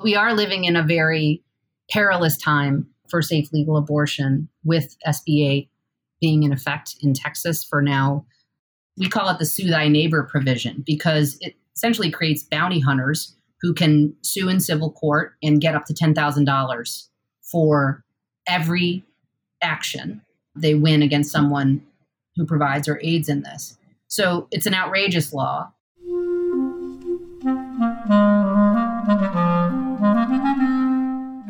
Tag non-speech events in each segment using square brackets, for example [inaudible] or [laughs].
We are living in a very perilous time for safe legal abortion with SB8 being in effect in Texas for now. We call it the sue thy neighbor provision because it essentially creates bounty hunters who can sue in civil court and get up to $10,000 for every action they win against someone who provides or aids in this. So it's an outrageous law.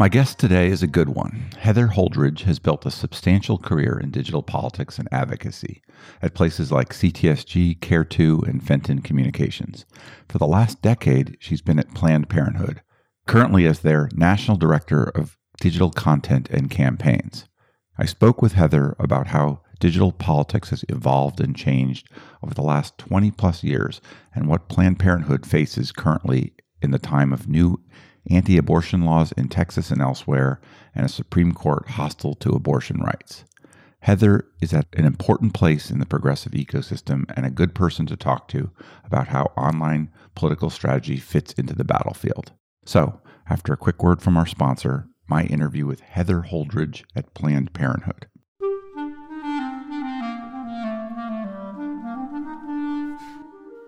My guest today is a good one. Heather Holdridge has built a substantial career in digital politics and advocacy at places like CTSG, Care2, and Fenton Communications. For the last decade, she's been at Planned Parenthood, currently as their National Director of Digital Content and Campaigns. I spoke with Heather about how digital politics has evolved and changed over the last 20 plus years and what Planned Parenthood faces currently in the time of new anti abortion laws in Texas and elsewhere, and a Supreme Court hostile to abortion rights. Heather is at an important place in the progressive ecosystem and a good person to talk to about how online political strategy fits into the battlefield. So, after a quick word from our sponsor, my interview with Heather Holdridge at Planned Parenthood.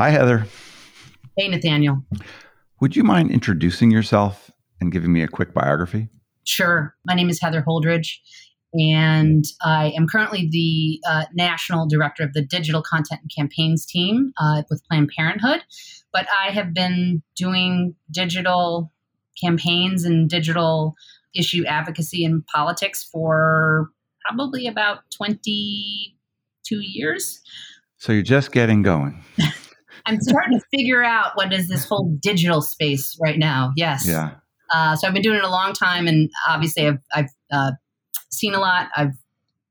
Hi, Heather. Hey, Nathaniel. Would you mind introducing yourself and giving me a quick biography? Sure. My name is Heather Holdridge, and I am currently the uh, National Director of the Digital Content and Campaigns team uh, with Planned Parenthood. But I have been doing digital campaigns and digital issue advocacy and politics for probably about 22 years. So you're just getting going. [laughs] I'm starting to figure out what is this whole digital space right now. Yes. Yeah. Uh, so I've been doing it a long time, and obviously I've, I've uh, seen a lot. I've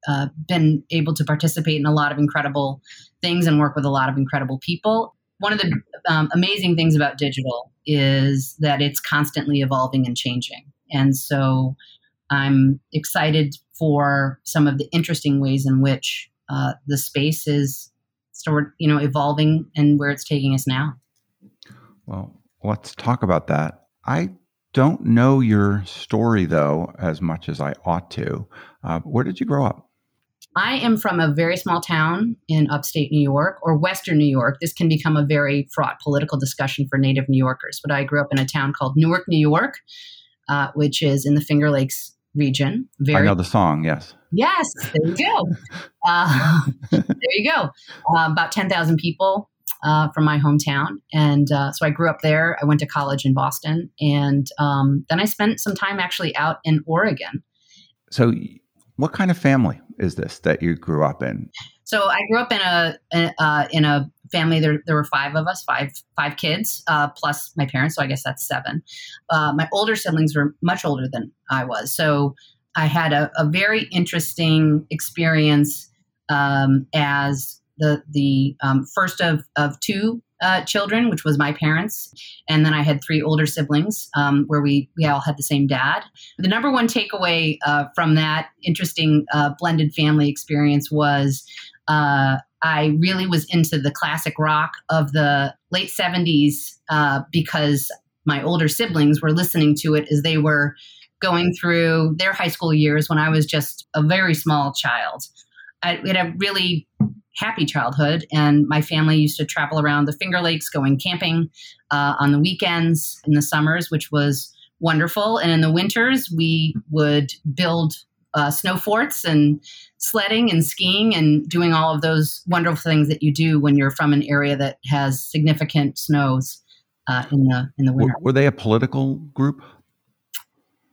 uh, been able to participate in a lot of incredible things and work with a lot of incredible people. One of the um, amazing things about digital is that it's constantly evolving and changing. And so I'm excited for some of the interesting ways in which uh, the space is sort you know evolving and where it's taking us now well let's talk about that i don't know your story though as much as i ought to uh, where did you grow up I am from a very small town in upstate New York or Western New York. This can become a very fraught political discussion for Native New Yorkers. But I grew up in a town called Newark, New York, uh, which is in the Finger Lakes region. Very, I know the song, yes. Yes, there you go. [laughs] Uh, there you go. Uh, about 10,000 people uh, from my hometown. And uh, so I grew up there. I went to college in Boston. And um, then I spent some time actually out in Oregon. So, what kind of family is this that you grew up in? So I grew up in a, a uh, in a family. There, there were five of us, five five kids, uh, plus my parents. So I guess that's seven. Uh, my older siblings were much older than I was. So I had a, a very interesting experience um, as the the um, first of of two uh, children, which was my parents, and then I had three older siblings, um, where we we all had the same dad. The number one takeaway uh, from that interesting uh, blended family experience was. I really was into the classic rock of the late 70s uh, because my older siblings were listening to it as they were going through their high school years when I was just a very small child. I had a really happy childhood, and my family used to travel around the Finger Lakes going camping uh, on the weekends in the summers, which was wonderful. And in the winters, we would build uh, snow forts and sledding and skiing and doing all of those wonderful things that you do when you're from an area that has significant snows uh, in the in the winter. Were, were they a political group?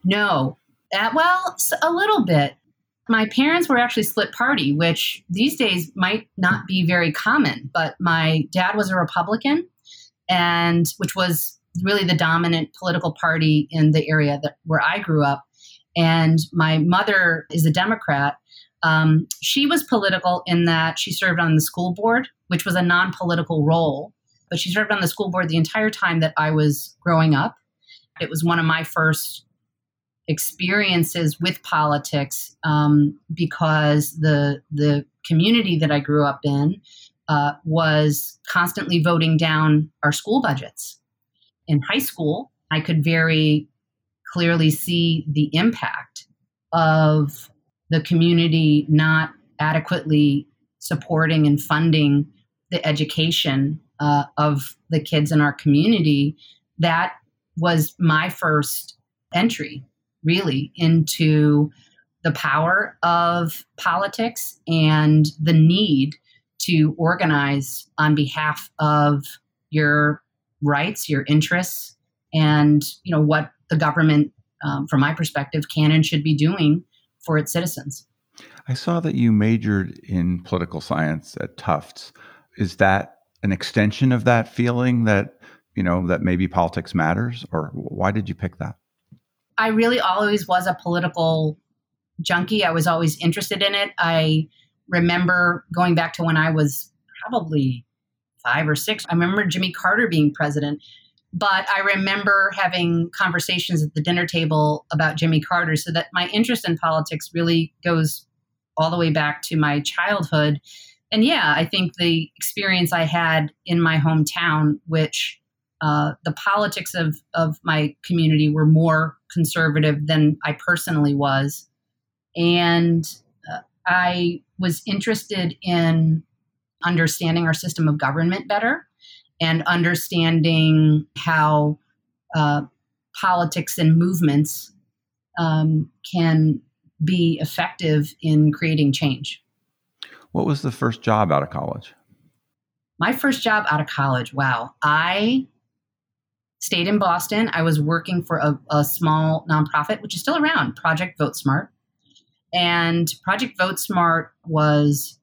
No, uh, well, a little bit. My parents were actually split party, which these days might not be very common. But my dad was a Republican, and which was really the dominant political party in the area that where I grew up. And my mother is a Democrat. Um, she was political in that she served on the school board, which was a non-political role, but she served on the school board the entire time that I was growing up. It was one of my first experiences with politics um, because the the community that I grew up in uh, was constantly voting down our school budgets. In high school, I could very clearly see the impact of the community not adequately supporting and funding the education uh, of the kids in our community. That was my first entry really into the power of politics and the need to organize on behalf of your rights, your interests, and you know what the government, um, from my perspective, can and should be doing for its citizens. I saw that you majored in political science at Tufts. Is that an extension of that feeling that you know that maybe politics matters, or why did you pick that? I really always was a political junkie. I was always interested in it. I remember going back to when I was probably five or six. I remember Jimmy Carter being president, but I remember having conversations at the dinner table about Jimmy Carter. So that my interest in politics really goes all the way back to my childhood. And yeah, I think the experience I had in my hometown, which uh, the politics of, of my community were more conservative than I personally was. And uh, I was interested in understanding our system of government better and understanding how uh, politics and movements um, can be effective in creating change. What was the first job out of college? My first job out of college, wow. I stayed in Boston. I was working for a, a small nonprofit, which is still around, Project Vote Smart. And Project Vote Smart was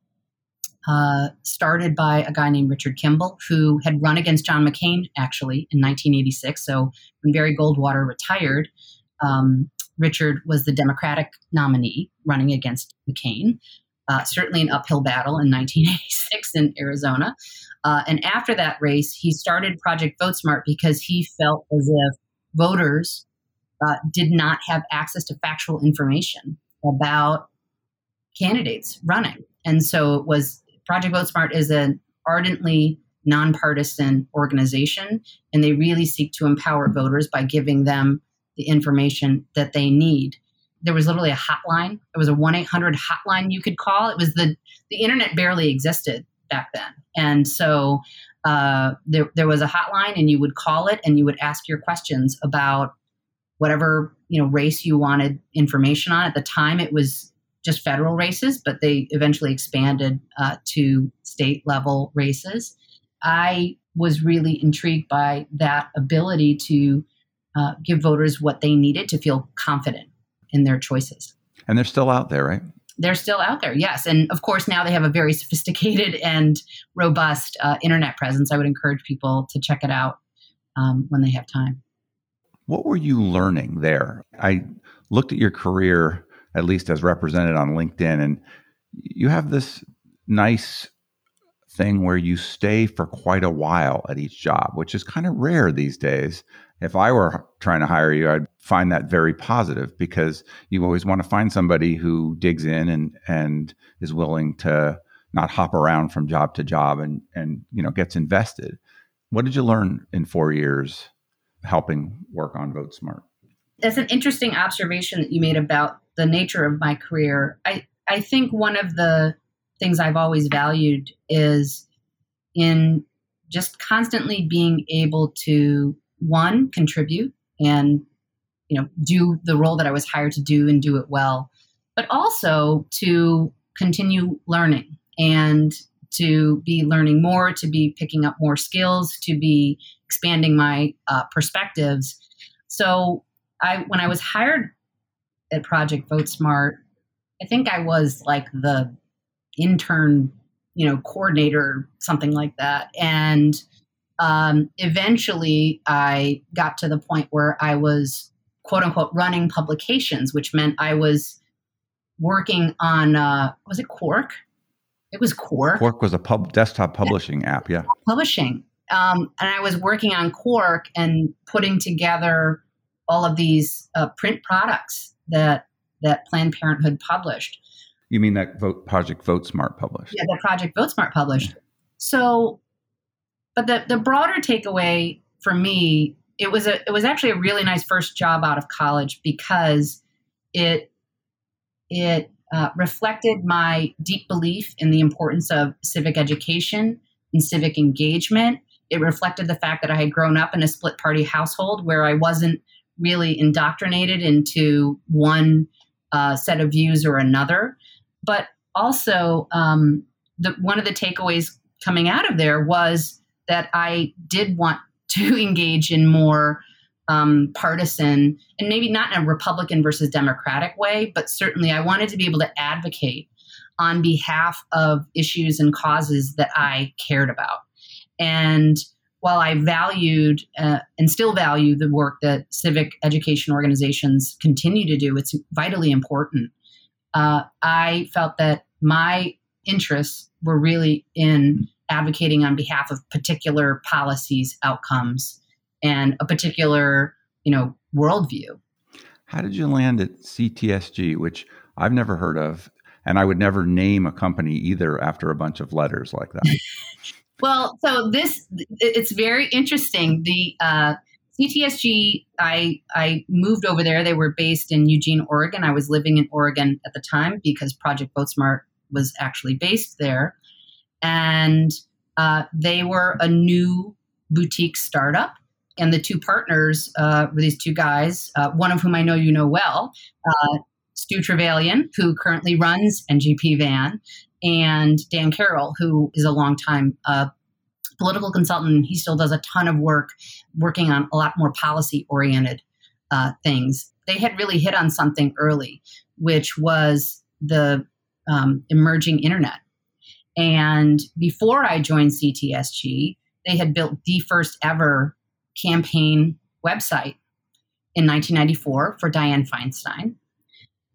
uh, started by a guy named Richard Kimball, who had run against John McCain actually in 1986. So when Barry Goldwater retired, um, Richard was the Democratic nominee running against McCain. Uh, certainly an uphill battle in 1986 in Arizona. Uh, and after that race, he started Project Vote Smart because he felt as if voters uh, did not have access to factual information about candidates running. And so it was Project Vote Smart is an ardently nonpartisan organization, and they really seek to empower voters by giving them the information that they need. There was literally a hotline. It was a 1 800 hotline you could call. It was the, the internet barely existed back then. And so uh, there, there was a hotline, and you would call it and you would ask your questions about whatever you know race you wanted information on. At the time, it was just federal races, but they eventually expanded uh, to state level races. I was really intrigued by that ability to uh, give voters what they needed to feel confident in their choices. And they're still out there, right? they're still out there, yes. And of course, now they have a very [laughs] sophisticated and robust uh, internet presence. I would encourage people to check it out um, when they have time. What were you learning there? I looked at your career, at least as represented on LinkedIn, and you have this nice thing where you stay for quite a while at each job, which is kind of rare these days if I were trying to hire you, I'd find that very positive because you always want to find somebody who digs in and and is willing to not hop around from job to job and and you know gets invested. What did you learn in four years helping work on Vote Smart? That's an interesting observation that you made about the nature of my career. I I think one of the things I've always valued is in just constantly being able to one contribute and you know, do the role that I was hired to do and do it well, but also to continue learning and to be learning more, to be picking up more skills, to be expanding my uh, perspectives. So, I when I was hired at Project Vote Smart, I think I was like the intern, you know, coordinator, something like that, and um, eventually I got to the point where I was quote unquote running publications, which meant I was working on uh, was it Quark? It was Quark. Quark was a pub desktop publishing yeah. app, yeah. Publishing. Um, and I was working on Quark and putting together all of these uh, print products that that Planned Parenthood published. You mean that vote Project Vote Smart published? Yeah, the Project Vote Smart published. So, but the the broader takeaway for me, it was a it was actually a really nice first job out of college because it it uh, reflected my deep belief in the importance of civic education and civic engagement. It reflected the fact that I had grown up in a split party household where I wasn't really indoctrinated into one uh, set of views or another. But also, um, the, one of the takeaways coming out of there was that I did want [laughs] to engage in more um, partisan and maybe not in a Republican versus Democratic way, but certainly I wanted to be able to advocate on behalf of issues and causes that I cared about. And while I valued uh, and still value the work that civic education organizations continue to do, it's vitally important. Uh, I felt that my interests were really in advocating on behalf of particular policies, outcomes, and a particular, you know, worldview. How did you land at CTSG, which I've never heard of, and I would never name a company either after a bunch of letters like that? [laughs] well, so this it's very interesting. The uh, CTSG, I I moved over there. They were based in Eugene, Oregon. I was living in Oregon at the time because Project Vote Smart was actually based there, and uh, they were a new boutique startup and the two partners uh, were these two guys, uh, one of whom I know you know well, uh, Stu Trevelyan, who currently runs NGP Van, and Dan Carroll, who is a longtime uh, political consultant. He still does a ton of work working on a lot more policy oriented uh, things. They had really hit on something early, which was the um, emerging internet. And before I joined CTSG, they had built the first ever campaign website in 1994 for Dianne Feinstein.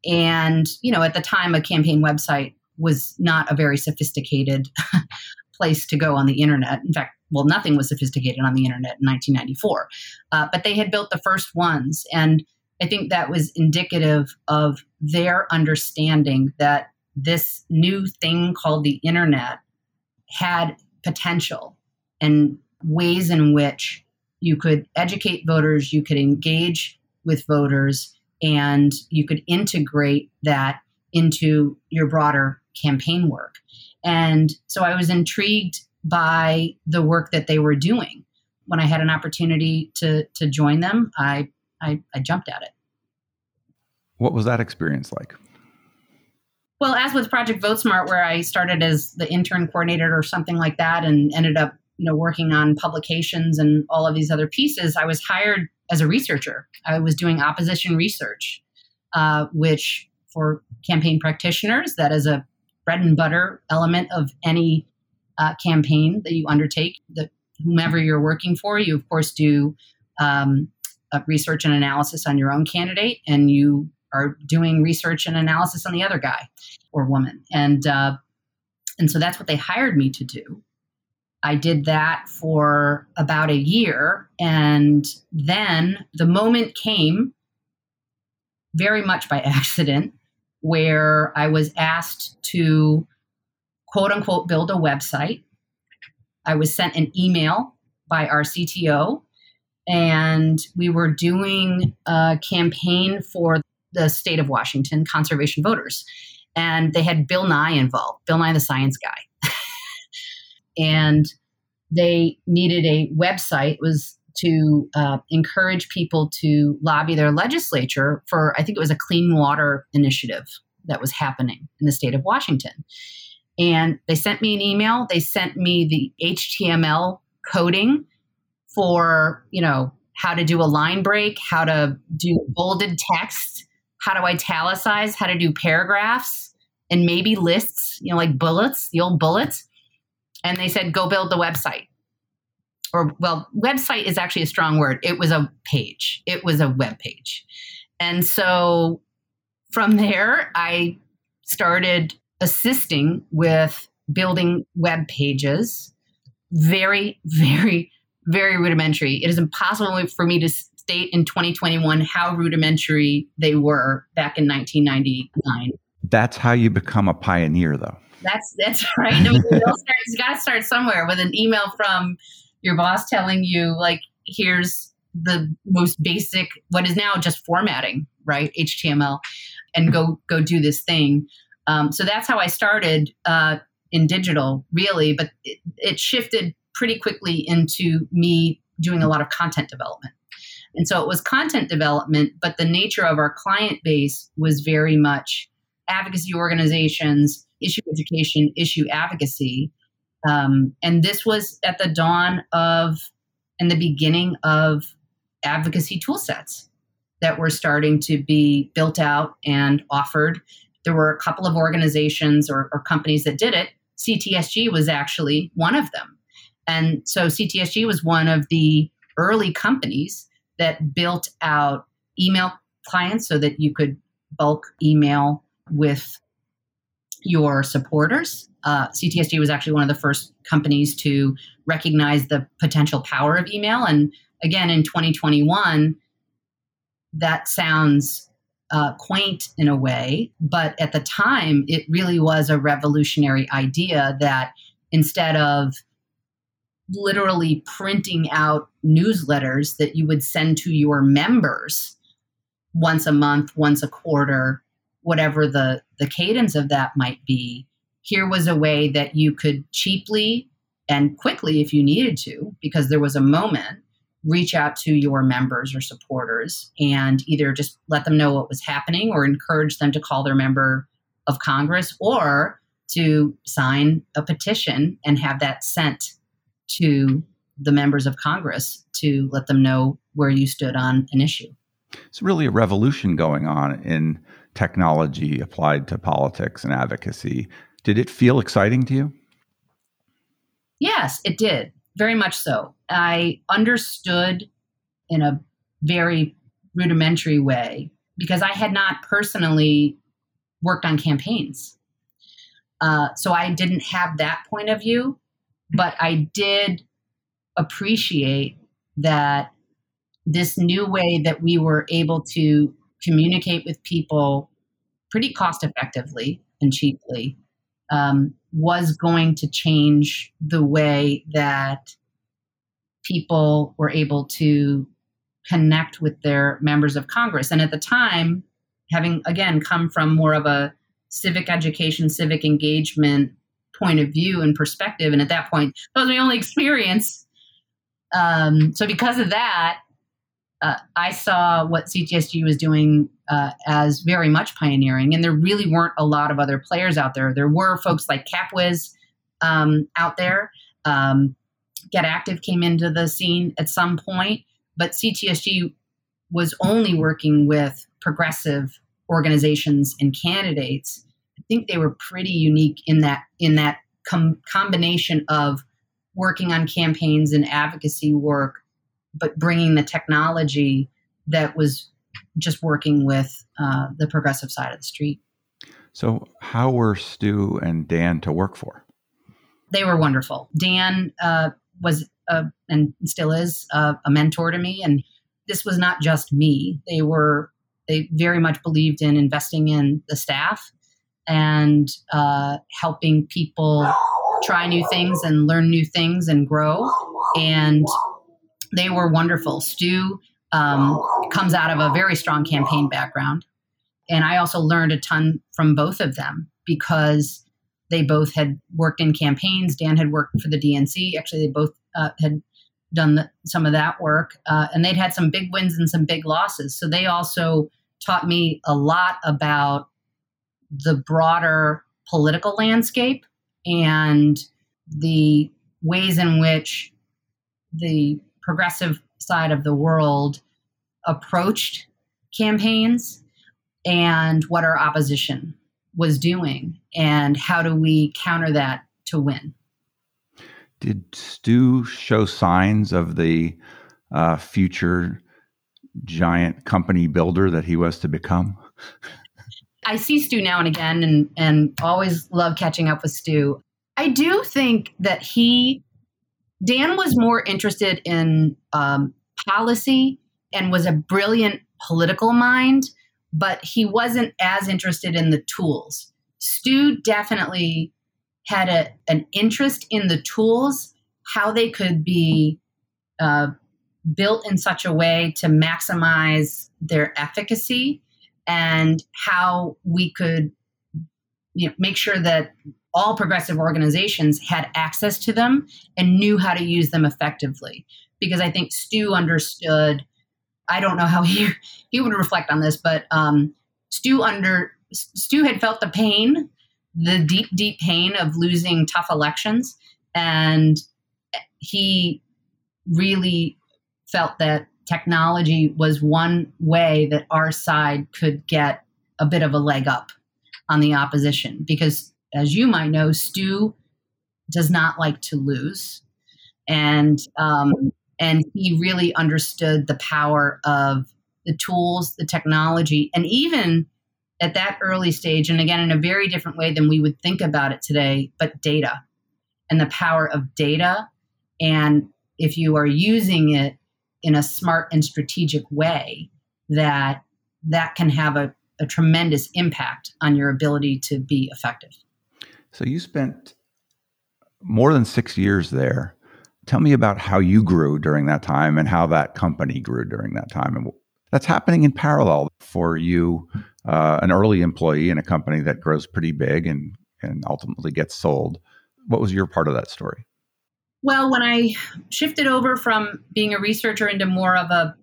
And, you know, at the time, a campaign website was not a very sophisticated [laughs] place to go on the internet. In fact, well, nothing was sophisticated on the internet in 1994. Uh, but they had built the first ones. And I think that was indicative of their understanding that this new thing called the internet had potential and ways in which you could educate voters, you could engage with voters, and you could integrate that into your broader campaign work. And so I was intrigued by the work that they were doing. When I had an opportunity to to join them, I I, I jumped at it. What was that experience like? Well, as with Project Vote Smart, where I started as the intern coordinator or something like that, and ended up you know working on publications and all of these other pieces i was hired as a researcher i was doing opposition research uh, which for campaign practitioners that is a bread and butter element of any uh, campaign that you undertake that whomever you're working for you of course do um, research and analysis on your own candidate and you are doing research and analysis on the other guy or woman and uh, and so that's what they hired me to do I did that for about a year. And then the moment came, very much by [laughs] accident, where I was asked to quote unquote build a website. I was sent an email by our CTO, and we were doing a campaign for the state of Washington conservation voters. And they had Bill Nye involved, Bill Nye the science guy [laughs] and they needed a website it was to uh, encourage people to lobby their legislature for, I think it was a clean water initiative that was happening in the state of Washington. And they sent me an email. They sent me the HTML coding for, you know, how to do a line break, how to do bolded text, how to italicize, how to do paragraphs, and maybe lists, you know, like bullets, the old bullets. And they said, go build the website. Or, well, website is actually a strong word. It was a page, it was a web page. And so from there, I started assisting with building web pages. Very, very, very rudimentary. It is impossible for me to state in 2021 how rudimentary they were back in 1999. That's how you become a pioneer, though. That's that's right. I mean, you got to start somewhere with an email from your boss telling you, like, here's the most basic, what is now just formatting, right? HTML, and go go do this thing. Um, so that's how I started uh, in digital, really. But it, it shifted pretty quickly into me doing a lot of content development. And so it was content development, but the nature of our client base was very much advocacy organizations, issue education, issue advocacy. Um, and this was at the dawn of and the beginning of advocacy tool sets that were starting to be built out and offered. There were a couple of organizations or, or companies that did it. CTSG was actually one of them. And so CTSG was one of the early companies that built out email clients so that you could bulk email with your supporters. Uh, CTSG was actually one of the first companies to recognize the potential power of email. And again, in 2021, that sounds uh, quaint in a way, but at the time, it really was a revolutionary idea that instead of literally printing out newsletters that you would send to your members once a month, once a quarter, whatever the, the cadence of that might be, here was a way that you could cheaply and quickly, if you needed to, because there was a moment, reach out to your members or supporters and either just let them know what was happening or encourage them to call their member of Congress or to sign a petition and have that sent to the members of Congress to let them know where you stood on an issue. It's really a revolution going on in technology applied to politics and advocacy. Did it feel exciting to you? Yes, it did. Very much so. I understood in a very rudimentary way because I had not personally worked on campaigns. Uh, so I didn't have that point of view, but I did appreciate that this new way that we were able to communicate with people pretty cost effectively and cheaply um, was going to change the way that people were able to connect with their members of Congress. And at the time, having again come from more of a civic education, civic engagement point of view and perspective, and at that point, that was my only [laughs] experience. Um, so, because of that, uh, I saw what CTSG was doing uh, as very much pioneering, and there really weren't a lot of other players out there. There were folks like CapWiz um, out there. Um, Get Active came into the scene at some point, but CTSG was only working with progressive organizations and candidates. I think they were pretty unique in that in that com- combination of working on campaigns and advocacy work but bringing the technology that was just working with uh, the progressive side of the street. So, how were Stu and Dan to work for? They were wonderful. Dan uh, was uh, and still is uh, a mentor to me, and this was not just me. They were they very much believed in investing in the staff and uh, helping people try new things and learn new things and grow. And they were wonderful. Stu um, comes out of a very strong campaign background. And I also learned a ton from both of them because they both had worked in campaigns. Dan had worked for the DNC. Actually, they both uh, had done the, some of that work, uh, and they'd had some big wins and some big losses. So they also taught me a lot about the broader political landscape and the ways in which the progressive side of the world approached campaigns and what our opposition was doing and how do we counter that to win. Did Stu show signs of the uh, future giant company builder that he was to become? I see Stu now and again and, and always love catching up with Stu. I do think that he, Dan was more interested in um, policy and was a brilliant political mind, but he wasn't as interested in the tools. Stu definitely had a, an interest in the tools, how they could be uh, built in such a way to maximize their efficacy and how we could you know, make sure that all progressive organizations had access to them and knew how to use them effectively. Because I think Stu understood. I don't know how he [laughs] he would reflect on this, but um, Stu under Stu had felt the pain, the deep, deep pain of losing tough elections, and he really felt that technology was one way that our side could get a bit of a leg up on the opposition because as you might know stu does not like to lose and um, and he really understood the power of the tools the technology and even at that early stage and again in a very different way than we would think about it today but data and the power of data and if you are using it in a smart and strategic way that that can have a, a tremendous impact on your ability to be effective. So you spent more than six years there. Tell me about how you grew during that time and how that company grew during that time. And that's happening in parallel for you, uh, an early employee in a company that grows pretty big and, and ultimately gets sold. What was your part of that story? Well, when I shifted over from being a researcher into more of a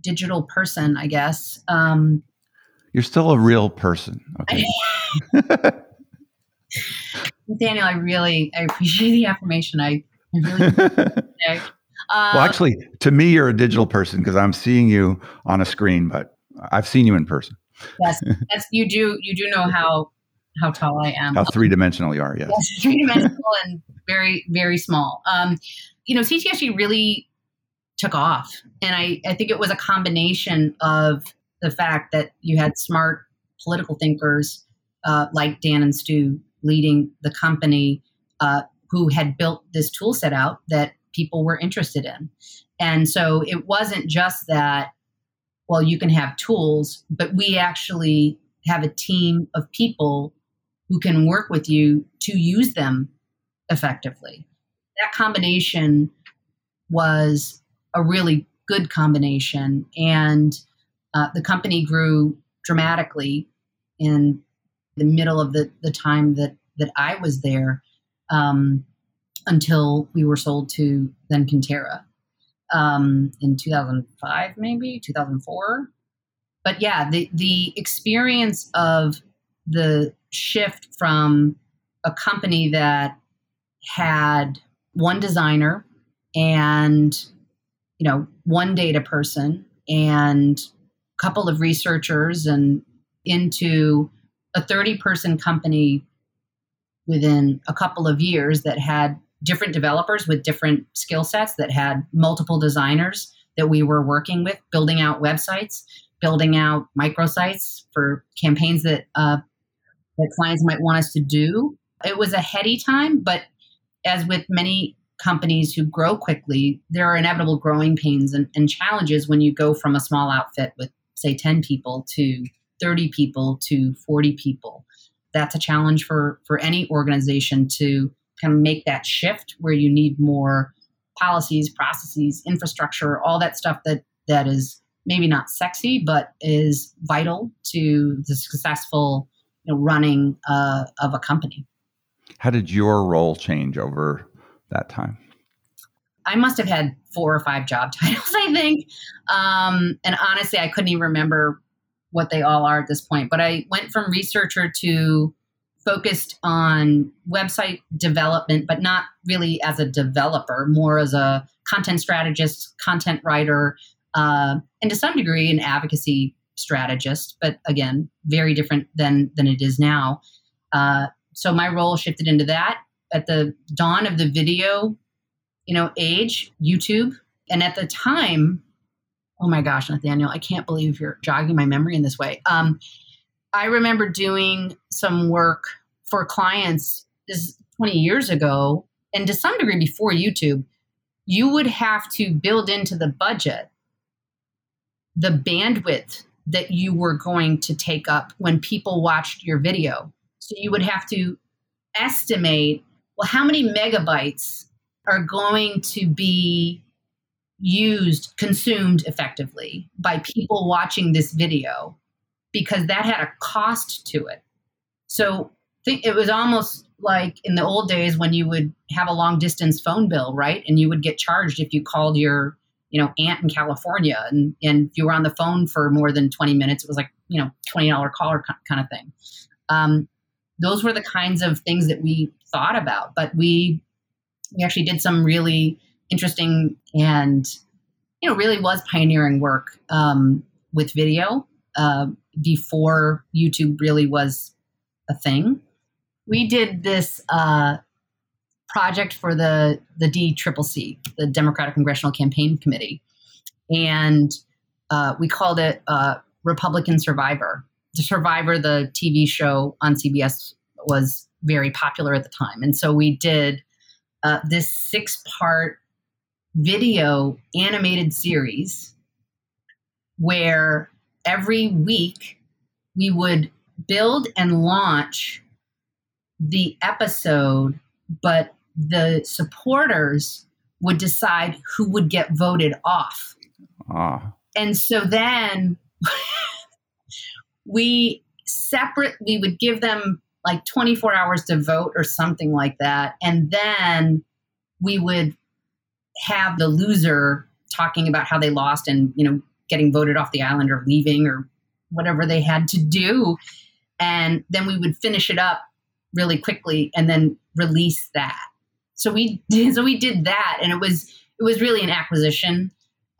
digital person, I guess. Um, You're still a real person. Okay. [laughs] [laughs] Daniel, I really I appreciate the affirmation. I, I really [laughs] uh, well, actually, to me, you're a digital person because I'm seeing you on a screen, but I've seen you in person. Yes, [laughs] yes, you do. You do know how how tall I am. How three dimensional you are, yes. yes [laughs] three dimensional and very, very small. Um, you know, CTSG really took off. And I, I think it was a combination of the fact that you had smart political thinkers uh, like Dan and Stu leading the company uh, who had built this tool set out that people were interested in. And so it wasn't just that, well, you can have tools, but we actually have a team of people who can work with you to use them effectively. That combination was a really good combination, and uh, the company grew dramatically in the middle of the, the time that, that I was there um, until we were sold to then Kintera um, in 2005, maybe 2004. But yeah, the, the experience of the shift from a company that had one designer and you know one data person and a couple of researchers and into a 30 person company within a couple of years that had different developers with different skill sets that had multiple designers that we were working with building out websites building out microsites for campaigns that uh, that clients might want us to do. It was a heady time, but as with many companies who grow quickly, there are inevitable growing pains and, and challenges when you go from a small outfit with, say, 10 people to 30 people to 40 people. That's a challenge for, for any organization to kind of make that shift where you need more policies, processes, infrastructure, all that stuff that that is maybe not sexy, but is vital to the successful you know, running uh, of a company. How did your role change over that time? I must have had four or five job [laughs] titles, I think. Um, and honestly, I couldn't even remember what they all are at this point. But I went from researcher to focused on website development, but not really as a developer, more as a content strategist, content writer, uh, and to some degree an advocacy strategist. But again, very different than than it is now. Uh, so my role shifted into that at the dawn of the video, you know, age, YouTube, and at the time, oh my gosh, Nathaniel, I can't believe you're jogging my memory in this way. Um, I remember doing some work for clients this 20 years ago, and to some degree before YouTube, you would have to build into the budget the bandwidth that you were going to take up when people watched your video. So you would have to estimate well, how many megabytes are going to be used, consumed effectively by people watching this video because that had a cost to it. So think it was almost like in the old days when you would have a long distance phone bill, right? And you would get charged if you called your, you know, aunt in California and, and if you were on the phone for more than 20 minutes, it was like, you know, $20 call kind of thing. Um, those were the kinds of things that we thought about, but we, we actually did some really interesting and, you know, really was pioneering work um, with video uh, before YouTube really was a thing. We did this uh, project for the the DCCC, the Democratic Congressional Campaign Committee, and uh, we called it uh, Republican Survivor. The Survivor, the TV show on CBS, was very popular at the time, and so we did uh, this six part video animated series where every week we would build and launch the episode, but the supporters would decide who would get voted off. Ah. And so then [laughs] we separate we would give them like 24 hours to vote or something like that and then we would have the loser talking about how they lost and you know getting voted off the island or leaving or whatever they had to do and then we would finish it up really quickly and then release that. So we did, [laughs] so we did that, and it was it was really an acquisition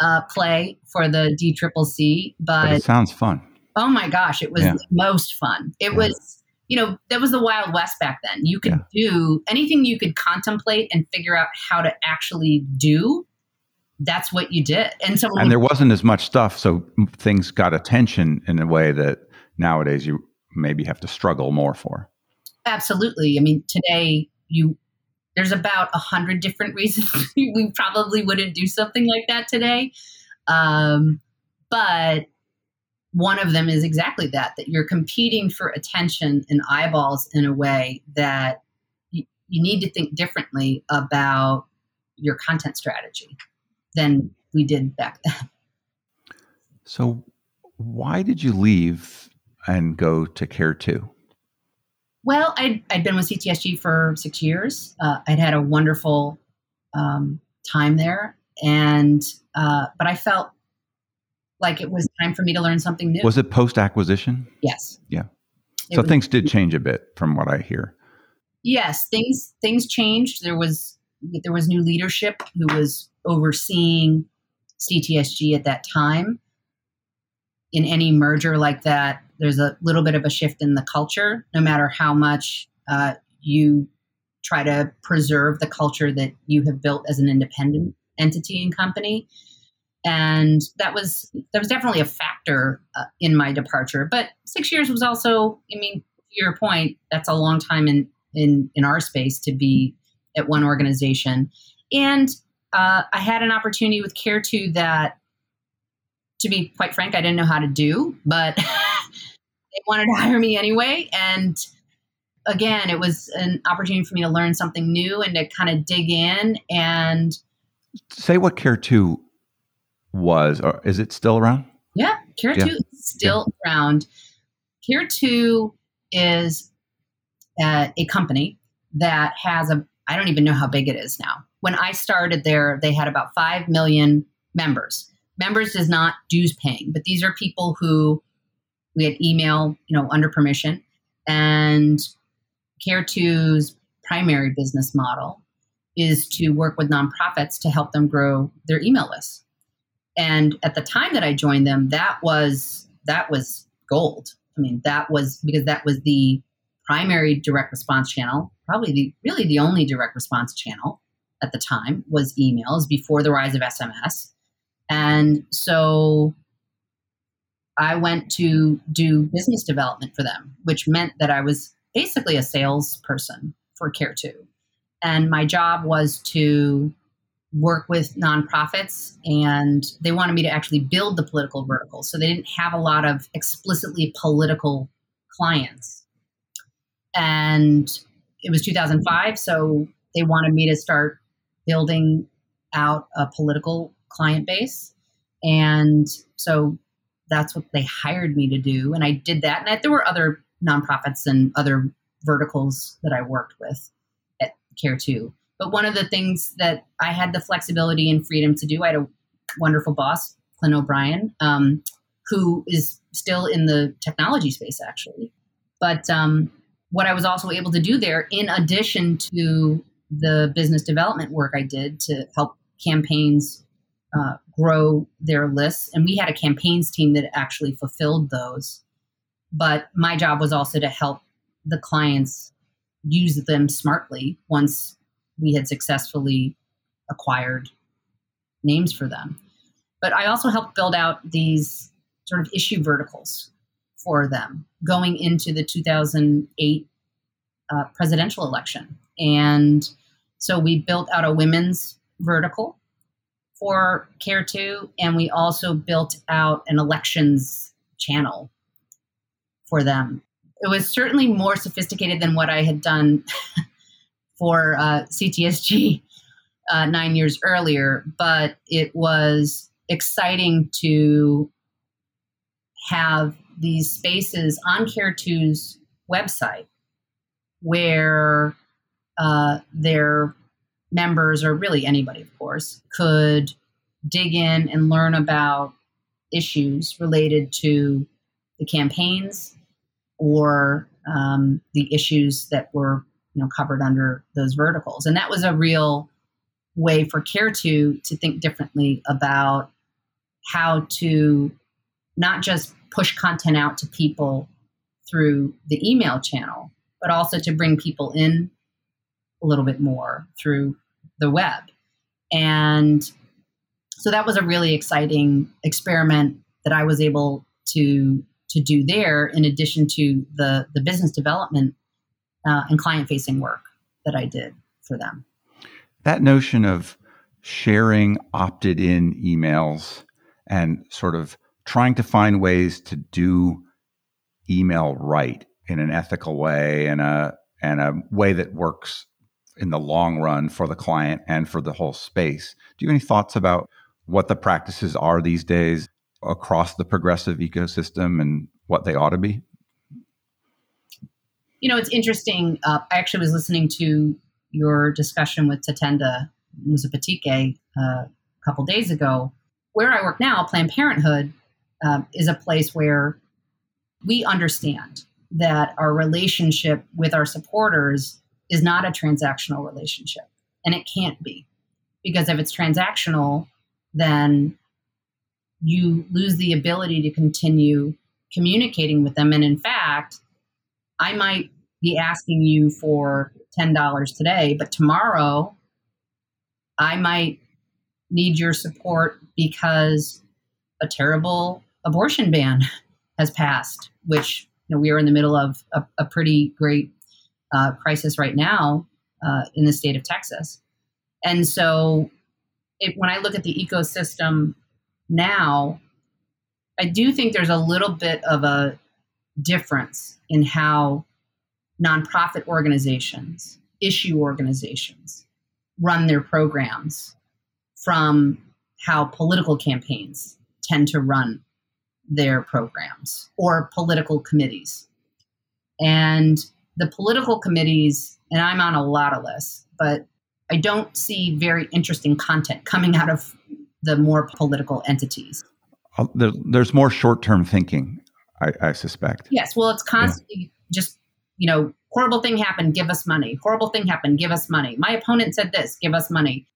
uh, play for the DCCC. But, but, it sounds fun. Oh my gosh, it was yeah. the most fun. It yeah. was you know that was the wild west back then. You could yeah. do anything you could contemplate and figure out how to actually do. That's what you did, and so and there wasn't as much stuff, so things got attention in a way that nowadays you maybe have to struggle more for. Absolutely. I mean, today you there's about a hundred different [laughs] reasons [laughs] we probably wouldn't do something like that today. Um, but one of them is exactly that that you're competing for attention and eyeballs in a way that you, you need to think differently about your content strategy than we did back then. [laughs] So, why did you leave and go to Care 2? Well, I'd, I'd been with CTSG for six years. Uh, I'd had a wonderful um, time there, and uh, but I felt like it was time for me to learn something new. Was it post acquisition? Yes. Yeah. It so was, things did change a bit from what I hear. Yes, things things changed. There was there was new leadership who was overseeing CTSG at that time. In any merger like that, there's a little bit of a shift in the culture, no matter how much uh, you try to preserve the culture that you have built as an independent entity and company. And that was that was definitely a factor uh, in my departure. But six years was also, I mean, to your point, that's a long time in in in our space to be at one organization. And uh, I had an opportunity with Care2 that, to be quite frank, I didn't know how to do, but [laughs] they wanted to hire me anyway. And again, it was an opportunity for me to learn something new and to kind of dig in and say what Care 2 was, or is it still around? Yeah, Care yeah. 2 is still yeah. around. Care 2 is uh, a company that has a, I don't even know how big it is now. when I started there, they had about 5 million members. Members is not dues paying, but these are people who we had email, you know, under permission. And Care2's primary business model is to work with nonprofits to help them grow their email lists. And at the time that I joined them, that was that was gold. I mean, that was because that was the primary direct response channel, probably the really the only direct response channel at the time was emails before the rise of SMS. And so I went to do business development for them, which meant that I was basically a salesperson for Care2. And my job was to work with nonprofits, and they wanted me to actually build the political vertical. So they didn't have a lot of explicitly political clients. And it was 2005, so they wanted me to start building out a political client base. And so that's what they hired me to do. And I did that. And I, there were other nonprofits and other verticals that I worked with at Care2. But one of the things that I had the flexibility and freedom to do, I had a wonderful boss, Clint O'Brien, um, who is still in the technology space, actually. But um, what I was also able to do there, in addition to the business development work I did to help campaigns uh, grow their lists. And we had a campaigns team that actually fulfilled those. But my job was also to help the clients use them smartly once we had successfully acquired names for them. But I also helped build out these sort of issue verticals for them going into the 2008 uh, presidential election. And so we built out a women's vertical for Care2, and we also built out an elections channel for them. It was certainly more sophisticated than what I had done [laughs] for uh, CTSG uh, nine years earlier, but it was exciting to have these spaces on Care2's website where uh, their members, or really anybody, of course, could dig in and learn about issues related to the campaigns or um, the issues that were you know covered under those verticals and that was a real way for Care2 to think differently about how to not just push content out to people through the email channel but also to bring people in a little bit more through the web. And so that was a really exciting experiment that I was able to to do there in addition to the the business development uh, and client facing work that I did for them. That notion of sharing opted in emails and sort of trying to find ways to do email right in an ethical way and a and a way that works in the long run for the client and for the whole space. Do you have any thoughts about what the practices are these days across the progressive ecosystem and what they ought to be? You know, it's interesting. Uh, I actually was listening to your discussion with Tatenda Musapatike uh, a couple days ago. Where I work now, Planned Parenthood, uh, is a place where we understand that our relationship with our supporters is not a transactional relationship. And it can't be. Because if it's transactional, then you lose the ability to continue communicating with them. And in fact, I might be asking you for $10 today, but tomorrow I might need your support because a terrible abortion ban [laughs] has passed, which you know, we are in the middle of a, a pretty great uh, crisis right now uh, in the state of Texas. And so it, when I look at the ecosystem now, I do think there's a little bit of a difference in how nonprofit organizations, issue organizations run their programs from how political campaigns tend to run their programs or political committees. And the political committees, and I'm on a lot of lists, but I don't see very interesting content coming out of the more political entities. Uh, there, there's more short term thinking, I, I, suspect. Yes. Well, it's constantly yeah. just, you know, horrible thing happened, give us money. Horrible thing happened, give us money. My opponent said this, give us money.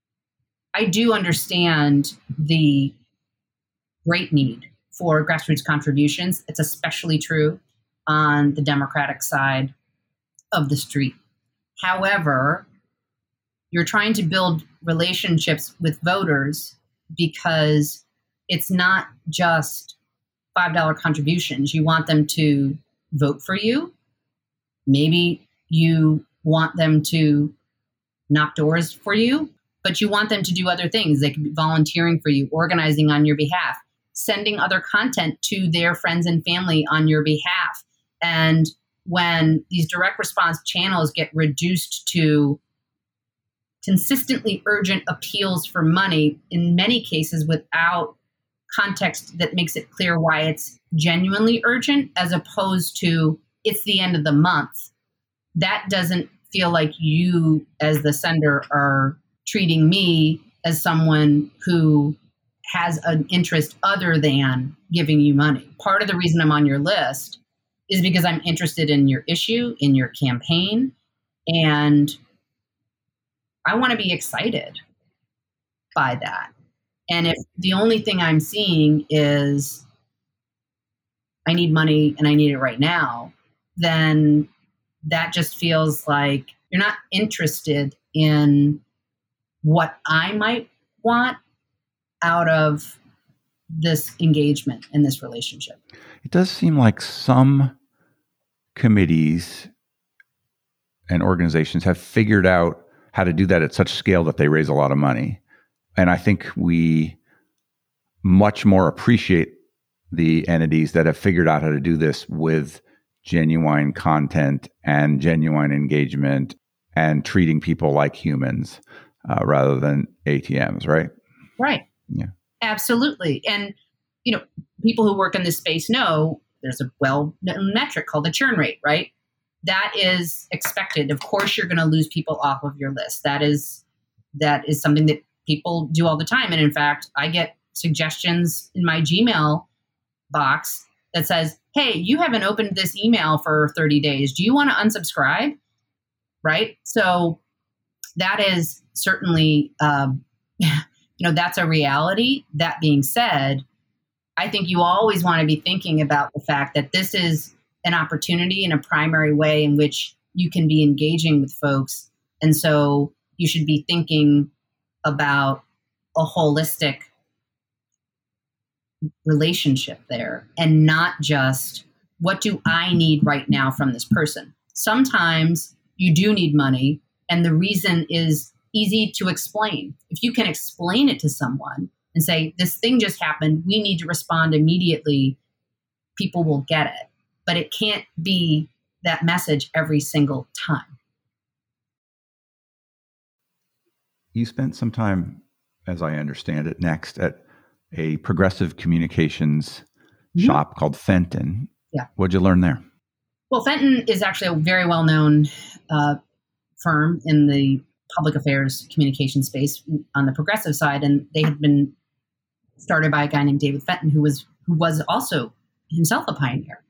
I do understand the great need for grassroots contributions. It's especially true on the Democratic side of the street. However, you're trying to build relationships with voters because it's not just $5 contributions. You want them to vote for you. Maybe you want them to knock doors for you, but you want them to do other things. They could be volunteering for you, organizing on your behalf, sending other content to their friends and family on your behalf. And when these direct response channels get reduced to consistently urgent appeals for money, in many cases without context that makes it clear why it's genuinely urgent, as opposed to it's the end of the month, that doesn't feel like you, as the sender, are treating me as someone who has an interest other than giving you money. Part of the reason I'm on your list is because I'm interested in your issue, in your campaign, and I want to be excited by that. And if the only thing I'm seeing is I need money and I need it right now, then that just feels like you're not interested in what I might want out of this engagement in this relationship. It does seem like some committees and organizations have figured out how to do that at such scale that they raise a lot of money. And I think we much more appreciate the entities that have figured out how to do this with genuine content and genuine engagement and treating people like humans uh, rather than ATMs, right? Right. Yeah. Absolutely. And, you know, people who work in this space know there's a well known metric called the churn rate, right? That is expected. Of course, you're going to lose people off of your list. That is that is something that people do all the time. And in fact, I get suggestions in my Gmail box that says, "Hey, you haven't opened this email for 30 days. Do you want to unsubscribe?" Right. So that is certainly, um, [laughs] you know, that's a reality. That being said, I think you always want to be thinking about the fact that this is an opportunity in a primary way in which you can be engaging with folks. And so you should be thinking about a holistic relationship there and not just what do I need right now from this person. Sometimes you do need money, and the reason is easy to explain. If you can explain it to someone, and say, this thing just happened, we need to respond immediately, people will get it. But it can't be that message every single time. You spent some time, as I understand it, next at a progressive communications mm-hmm. shop called Fenton. Yeah. What'd you learn there? Well, Fenton is actually a very well known uh, firm in the public affairs communication space on the progressive side, and they had been started by a guy named David Fenton, who was who was also himself a pioneer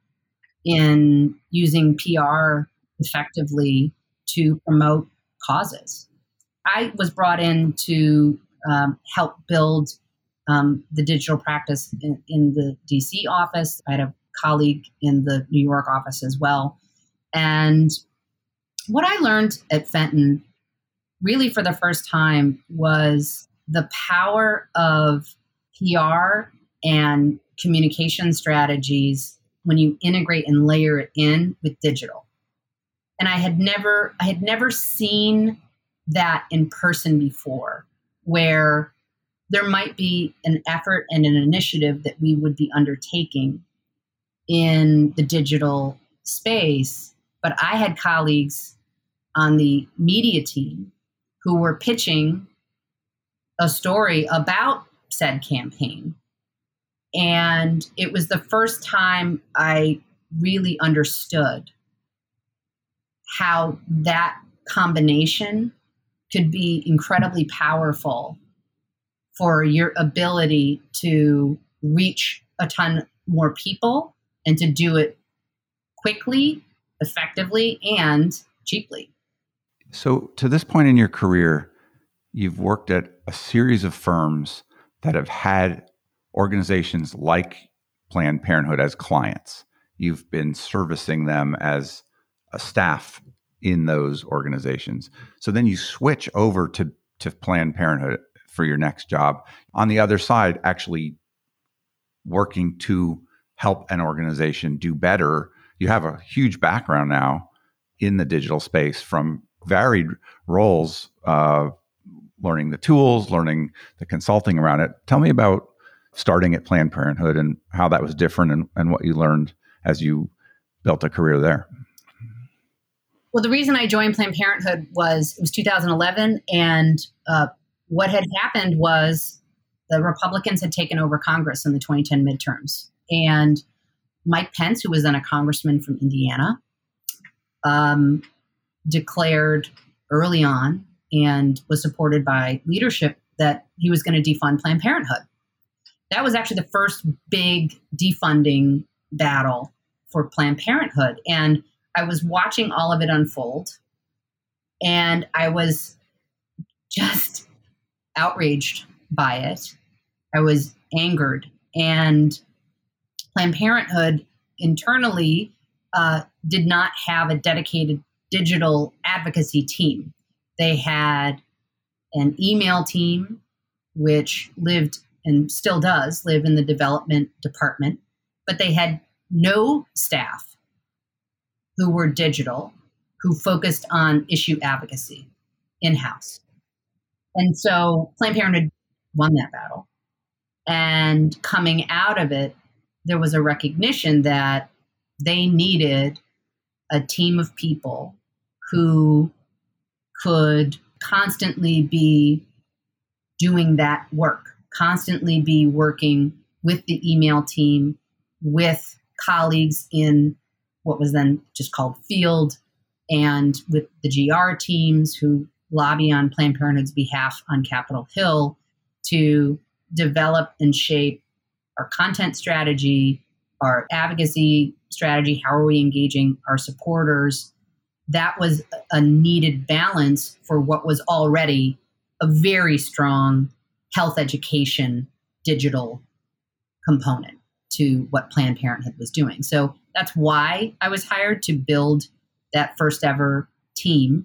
in using PR effectively to promote causes. I was brought in to um, help build um, the digital practice in, in, the DC office. I had a colleague in the New York office as well. And what I learned at Fenton really for the first time was the power of PR and communication strategies when you integrate and layer it in with digital. And I had never I had never seen that in person before where there might be an effort and an initiative that we would be undertaking in the digital space but I had colleagues on the media team who were pitching a story about said campaign. And it was the first time I really understood how that combination could be incredibly powerful for your ability to reach a ton more people and to do it quickly, effectively, and cheaply. So, to this point in your career, you've worked at a series of firms that have had organizations like Planned Parenthood as clients. You've been servicing them as a staff in those organizations. So then you switch over to, to Planned Parenthood for your next job. On the other side, actually working to help an organization do better. You have a huge background now in the digital space from varied roles, uh, learning the tools, learning the consulting around it. Tell me about starting at Planned Parenthood and how that was different and, and what you learned as you built a career there. Well, the reason I joined Planned Parenthood was it was 2011, and uh, what had happened was the Republicans had taken over Congress in the 2010 midterms, and Mike Pence, who was then a congressman from Indiana, um, declared early on and was supported by leadership that he was going to defund Planned Parenthood. That was actually the first big defunding battle for Planned Parenthood. And I was watching all of it unfold, and I was just outraged by it. I was angered. And Planned Parenthood internally uh, did not have a dedicated digital advocacy team. They had an email team, which lived and still does live in the development department, but they had no staff who were digital, who focused on issue advocacy in house. And so Planned Parenthood won that battle. And coming out of it, there was a recognition that they needed a team of people who could constantly be doing that work, constantly be working with the email team, with colleagues in what was then just called field, and with the GR teams who lobby on Planned Parenthood's behalf on Capitol Hill to develop and shape our content strategy, our advocacy strategy, how are we engaging our supporters. That was a needed balance for what was already a very strong health education digital component to what Planned Parenthood was doing. So that's why I was hired to build that first ever team.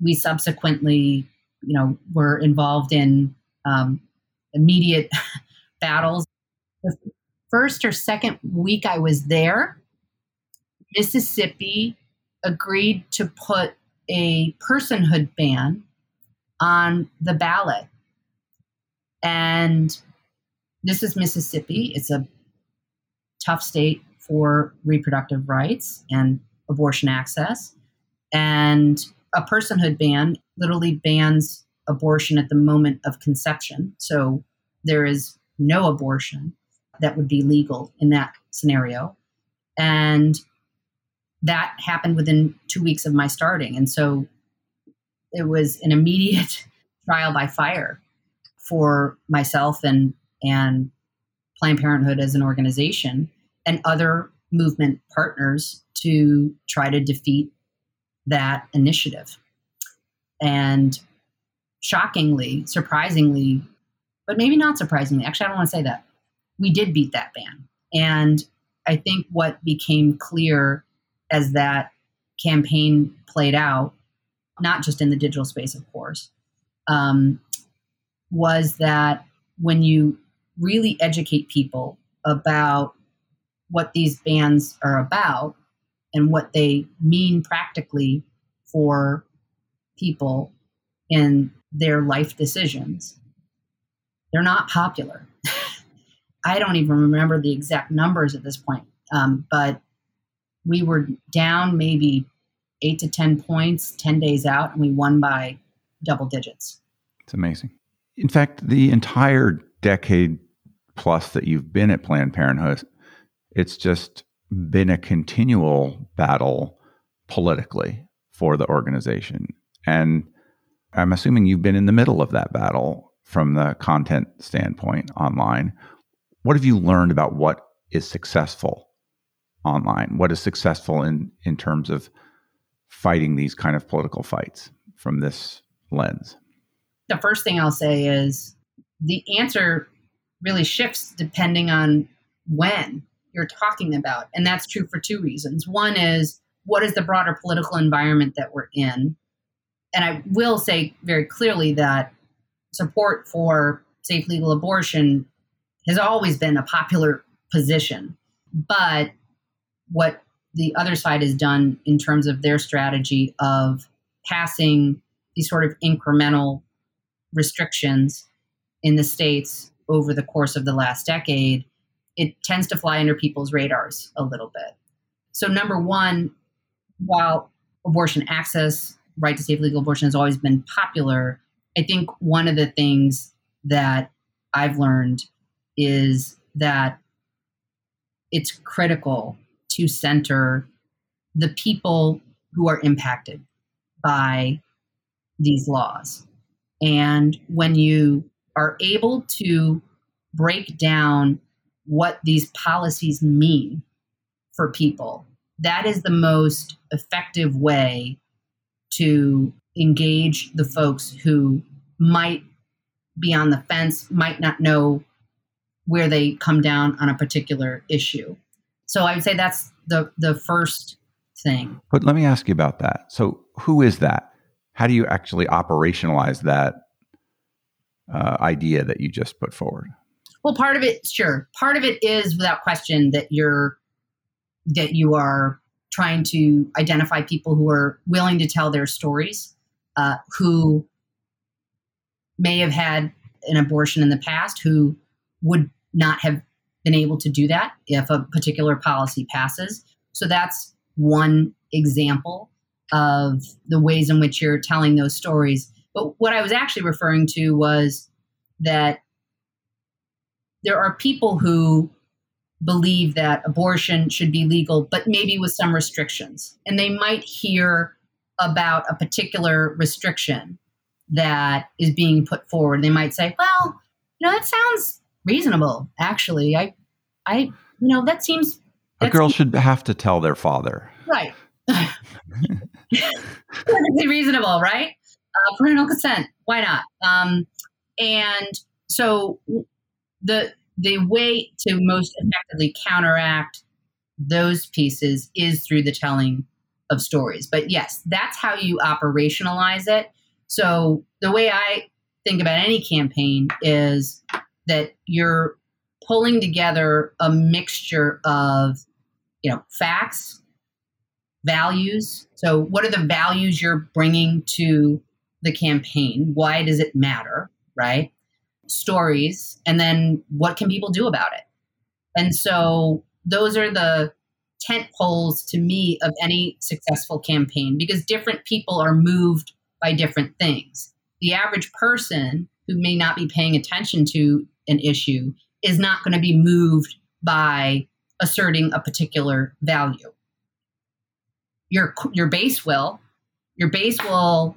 We subsequently, you know, were involved in um, immediate [laughs] battles. The first or second week I was there, Mississippi agreed to put a personhood ban on the ballot. And this is Mississippi. It's a tough state for reproductive rights and abortion access. And a personhood ban literally bans abortion at the moment of conception. So there is no abortion that would be legal in that scenario. And that happened within two weeks of my starting. And so it was an immediate [laughs] trial by fire for myself and, and Planned Parenthood as an organization and other movement partners to try to defeat that initiative. And shockingly, surprisingly, but maybe not surprisingly, actually, I don't want to say that, we did beat that ban. And I think what became clear as that campaign played out, not just in the digital space, of course, um, was that when you really educate people about what these bans are about and what they mean practically for people in their life decisions. They're not popular. [laughs] I don't even remember the exact numbers at this point, um, but we were down maybe eight to 10 points 10 days out, and we won by double digits. It's amazing. In fact, the entire decade plus that you've been at Planned Parenthood, it's just been a continual battle politically for the organization. And I'm assuming you've been in the middle of that battle from the content standpoint online. What have you learned about what is successful online? What is successful in, in terms of fighting these kind of political fights from this lens? The first thing I'll say is the answer really shifts depending on when you're talking about. And that's true for two reasons. One is what is the broader political environment that we're in? And I will say very clearly that support for safe legal abortion has always been a popular position. But what the other side has done in terms of their strategy of passing these sort of incremental restrictions in the states over the course of the last decade, it tends to fly under people's radars a little bit. So, number one, while abortion access, right to safe legal abortion has always been popular, I think one of the things that I've learned is that it's critical to center the people who are impacted by these laws. And when you are able to break down what these policies mean for people, that is the most effective way to engage the folks who might be on the fence, might not know where they come down on a particular issue. So I would say that's the the first thing. But let me ask you about that. So who is that? How do you actually operationalize that uh, idea that you just put forward? Well, part of it, sure, part of it is without question that you're that you are trying to identify people who are willing to tell their stories, uh, who may have had an abortion in the past, who would not have been able to do that if a particular policy passes. So that's one example of the ways in which you're telling those stories. But what I was actually referring to was that there are people who believe that abortion should be legal, but maybe with some restrictions. And they might hear about a particular restriction that is being put forward. They might say, well, you know, that sounds reasonable, actually. I, I, you know, that seems. A girl should have to tell their father. Right. Perfectly reasonable, right? Uh, parental consent. Why not? Um, and so the the way to most effectively counteract those pieces is through the telling of stories. But yes, that's how you operationalize it. So the way I think about any campaign is that you're pulling together a mixture of, you know, facts, values. So what are the values you're bringing to the campaign? Why does it matter, right? Stories and then what can people do about it? And so those are the tent poles to me of any successful campaign because different people are moved by different things. The average person who may not be paying attention to an issue is not going to be moved by asserting a particular value. Your your base will your base will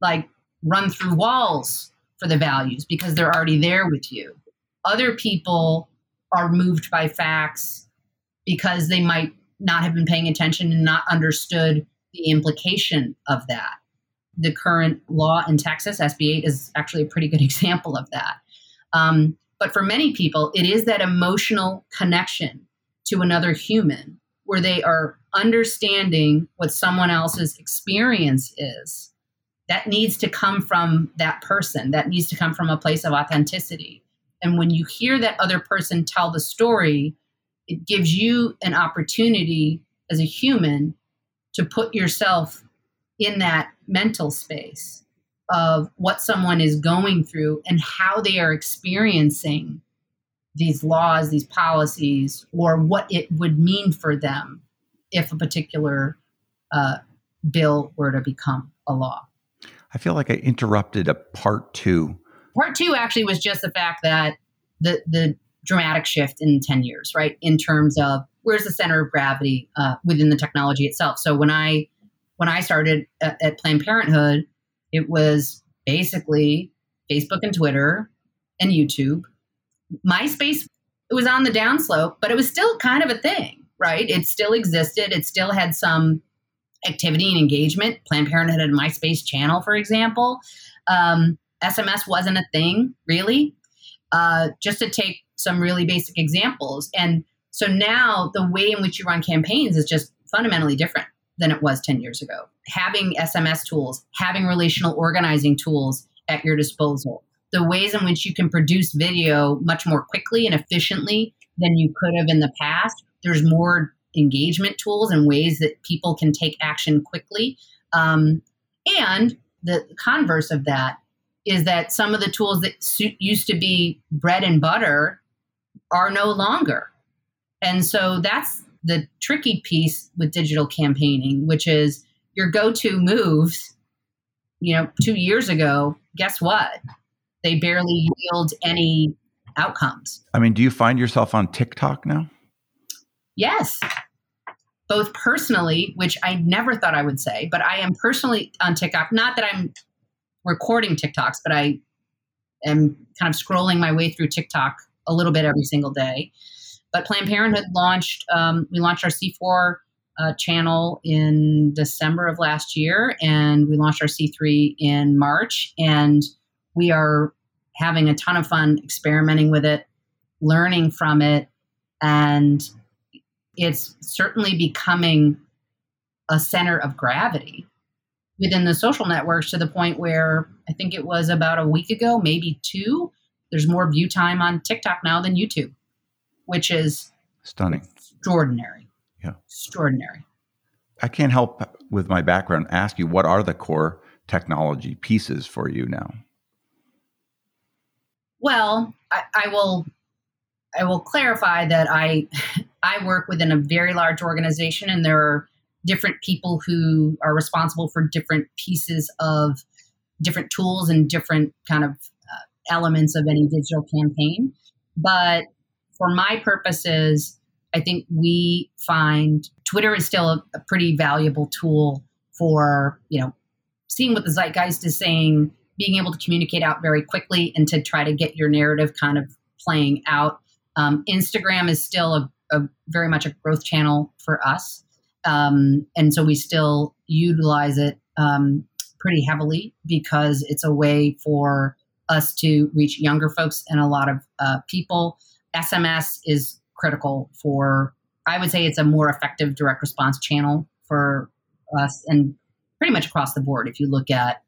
like run through walls for the values because they're already there with you. Other people are moved by facts because they might not have been paying attention and not understood the implication of that. The current law in Texas, SB 8, is actually a pretty good [laughs] example of that. Um, but for many people, it is that emotional connection to another human where they are understanding what someone else's experience is that needs to come from that person that needs to come from a place of authenticity and when you hear that other person tell the story it gives you an opportunity as a human to put yourself in that mental space of what someone is going through and how they are experiencing these laws, these policies, or what it would mean for them if a particular uh, bill were to become a law. I feel like I interrupted a part two. Part two actually was just the fact that the the dramatic shift in 10 years, right? In terms of where's the center of gravity uh, within the technology itself. So when I when I started at, at Planned Parenthood, it was basically Facebook and Twitter and YouTube. MySpace it was on the downslope, but it was still kind of a thing, right? It still existed. It still had some activity and engagement. Planned Parenthood had a MySpace channel, for example. Um, SMS wasn't a thing, really. Uh, just to take some really basic examples. And so now the way in which you run campaigns is just fundamentally different than it was 10 years ago. Having SMS tools, having relational organizing tools at your disposal, the ways in which you can produce video much more quickly and efficiently than you could have in the past. There's more engagement tools and ways that people can take action quickly. Um, and the converse of that is that some of the tools that used to be bread and butter are no longer. And so that's the tricky piece with digital campaigning, which is your go to moves, you know, two years ago, guess what? They barely yield any outcomes. I mean, do you find yourself on TikTok now? Yes. Both personally, which I never thought I would say, but I am personally on TikTok. Not that I'm recording TikToks, but I am kind of scrolling my way through TikTok a little bit every single day. But Planned Parenthood launched, um, we launched our C4 uh, channel in December of last year, and we launched our C3 in March. And we are having a ton of fun experimenting with it, learning from it, and it's certainly becoming a center of gravity within the social networks to the point where I think it was about a week ago, maybe two, there's more view time on TikTok now than YouTube, which is stunning, extraordinary. Yeah, extraordinary. I can't help with my background ask you what are the core technology pieces for you now? Well, I, I will I will clarify that I I work within a very large organization and there are different people who are responsible for different pieces of different tools and different kind of elements of any digital campaign. But for my purposes, I think we find Twitter is still a, a pretty valuable tool for, you know, seeing what the zeitgeist is saying, being able to communicate out very quickly and to try to get your narrative kind of playing out. Um, Instagram is still a, a, very much a growth channel for us. Um, and so we still utilize it um, pretty heavily because it's a way for us to reach younger folks and a lot of uh, people. SMS is critical for, I would say it's a more effective direct response channel for us and pretty much across the board. If you look at,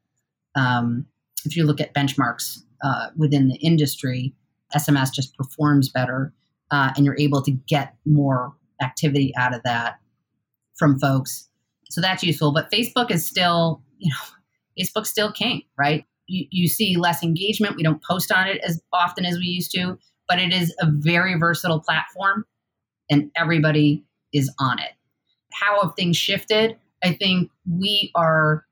um, if you look at benchmarks uh, within the industry, SMS just performs better uh, and you're able to get more activity out of that from folks. So that's useful. But Facebook is still, you know, Facebook's still king, right? you, you see less engagement. We don't post on it as often as we used to, but it is a very versatile platform and everybody is on it. How have things shifted? I think we are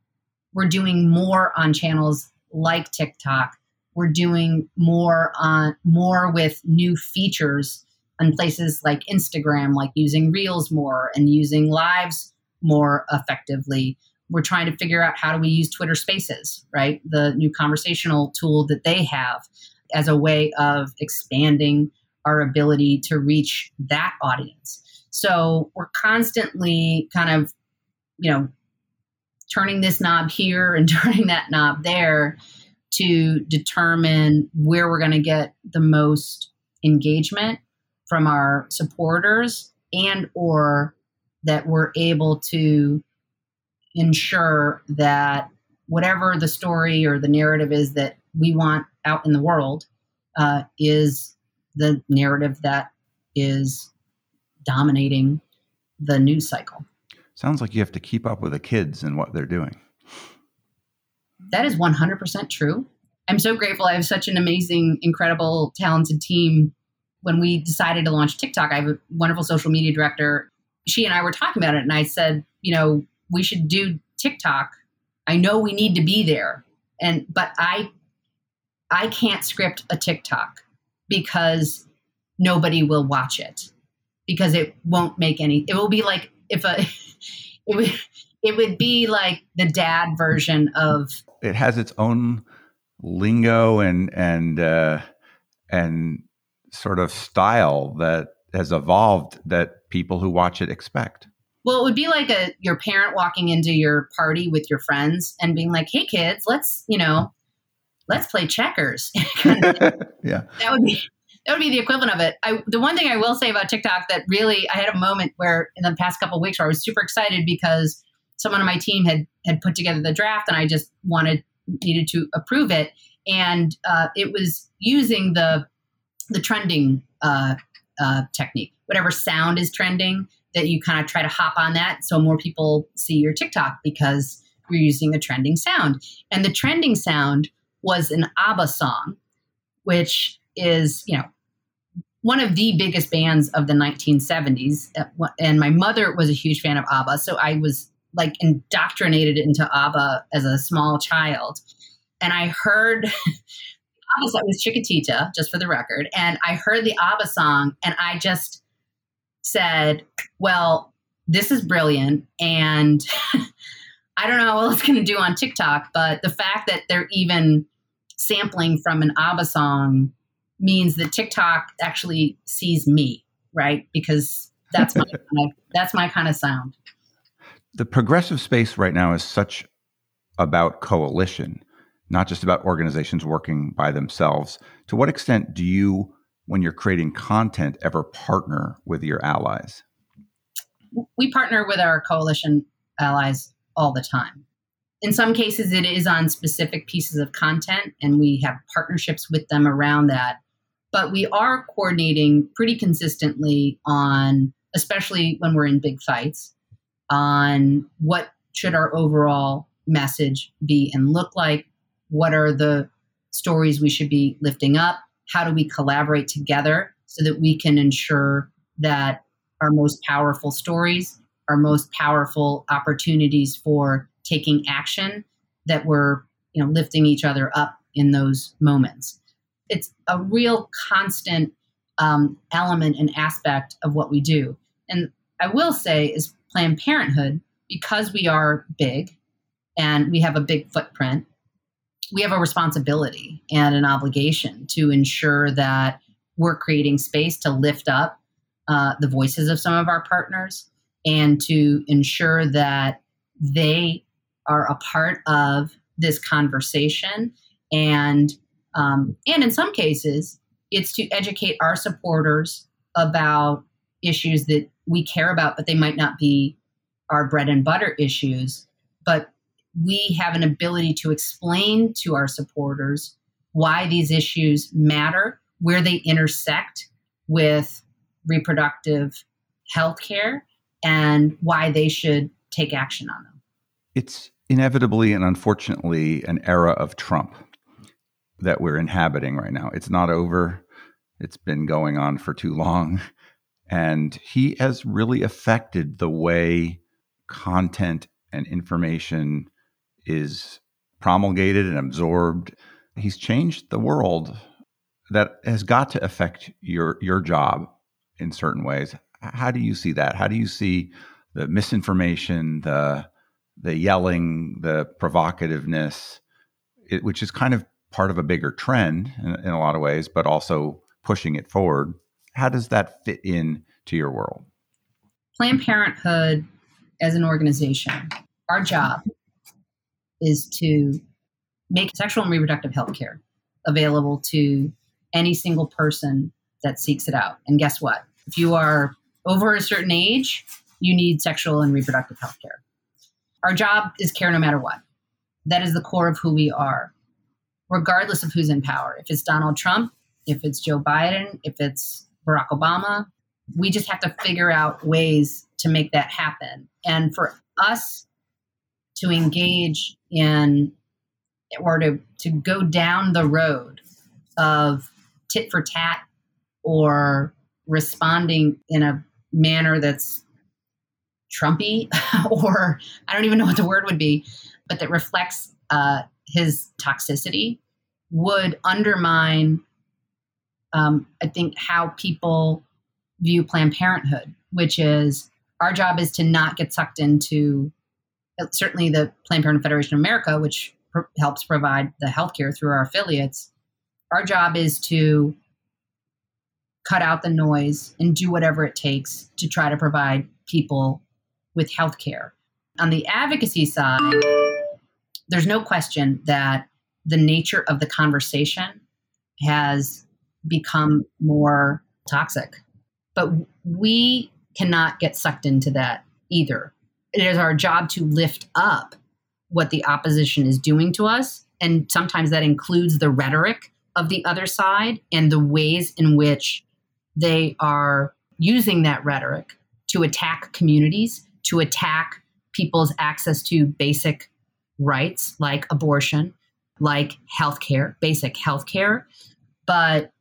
we're doing more on channels like TikTok. We're doing more on more with new features on places like Instagram, like using Reels more and using lives more effectively we're trying to figure out how do we use Twitter Spaces, right? The new conversational tool that they have as a way of expanding our ability to reach that audience. So we're constantly kind of, you know, turning this knob here and [laughs] turning that knob there to determine where we're going to get the most engagement from our supporters and or that we're able to ensure that whatever the story or the narrative is that we want out in the world uh, is the narrative that is dominating the news cycle. Sounds like you have to keep up with the kids and what they're doing. That is 100% true. I'm so grateful. I have such an amazing, incredible, talented team. When we decided to launch TikTok, I have a wonderful social media director. She and I were talking about it, and I said, you know, we should do TikTok. I know we need to be there. And but I I can't script a TikTok because nobody will watch it because it won't make any it will be like if a [laughs] it would it would be like the dad version of it has its own lingo and and uh, and sort of style that has evolved that people who watch it expect. Well, it would be like a your parent walking into your party with your friends and being like, "Hey, kids, let's you know, let's play checkers." [laughs] [laughs] yeah, that would be that would be the equivalent of it. I, the one thing I will say about TikTok that really I had a moment where in the past couple weeks where I was super excited because someone on my team had had put together the draft and I just wanted needed to approve it, and uh, it was using the the trending uh, uh, technique, whatever sound is trending that you kind of try to hop on that so more people see your TikTok because you're using a trending sound. And the trending sound was an ABBA song, which is, you know, one of the biggest bands of the 1970s. Uh, and my mother was a huge fan of ABBA. So I was like indoctrinated into ABBA as a small child. And I heard [laughs] ABBA was Chiquitita, just for the record. And I heard the ABBA song and I just said, well, this is brilliant. And [laughs] I don't know what it's going to do on TikTok, but the fact that they're even sampling from an ABBA song means that TikTok actually sees me, right? Because that's my [laughs] kind of, that's my kind of sound. The progressive space right now is such about coalition, not just about organizations working by themselves. To what extent do you when you're creating content ever partner with your allies? We partner with our coalition allies all the time. In some cases, it is on specific pieces of content, and we have partnerships with them around that. But we are coordinating pretty consistently on, especially when we're in big fights, on what should our overall message be and look like? What are the stories we should be lifting up? how do we collaborate together so that we can ensure that our most powerful stories, our most powerful opportunities for taking action, that we're you know lifting each other up in those moments. It's a real constant um, element and aspect of what we do. And I will say is Planned Parenthood, because we are big and we have a big footprint, we have a responsibility and an obligation to ensure that we're creating space to lift up uh, the voices of some of our partners and to ensure that they are a part of this conversation and um, and in some cases it's to educate our supporters about issues that we care about but they might not be our bread and butter issues but we have an ability to explain to our supporters why these issues matter, where they intersect with reproductive health care, and why they should take action on them. It's inevitably and unfortunately an era of Trump that we're inhabiting right now. It's not over, it's been going on for too long. And he has really affected the way content and information is promulgated and absorbed. He's changed the world that has got to affect your your job in certain ways. How do you see that? How do you see the misinformation, the the yelling, the provocativeness, it, which is kind of part of a bigger trend in, in a lot of ways, but also pushing it forward. How does that fit in to your world? Planned Parenthood as an organization, our job is to make sexual and reproductive health care available to any single person that seeks it out. And guess what? If you are over a certain age, you need sexual and reproductive health care. Our job is care no matter what. That is the core of who we are, regardless of who's in power. If it's Donald Trump, if it's Joe Biden, if it's Barack Obama, we just have to figure out ways to make that happen. And for us to engage in or to, to go down the road of tit for tat or responding in a manner that's Trumpy, [laughs] or I don't even know what the word would be, but that reflects uh, his toxicity, would undermine, um, I think, how people view Planned Parenthood, which is our job is to not get sucked into certainly the Planned Parenthood Federation of America, which pr- helps provide the healthcare through our affiliates, our job is to cut out the noise and do whatever it takes to try to provide people with healthcare. On the advocacy side, there's no question that the nature of the conversation has become more toxic. But we cannot get sucked into that either. It is our job to lift up what the opposition is doing to us. And sometimes that includes the rhetoric of the other side and the ways in which they are using that rhetoric to attack communities, to attack people's access to basic rights like abortion, like healthcare, basic healthcare. But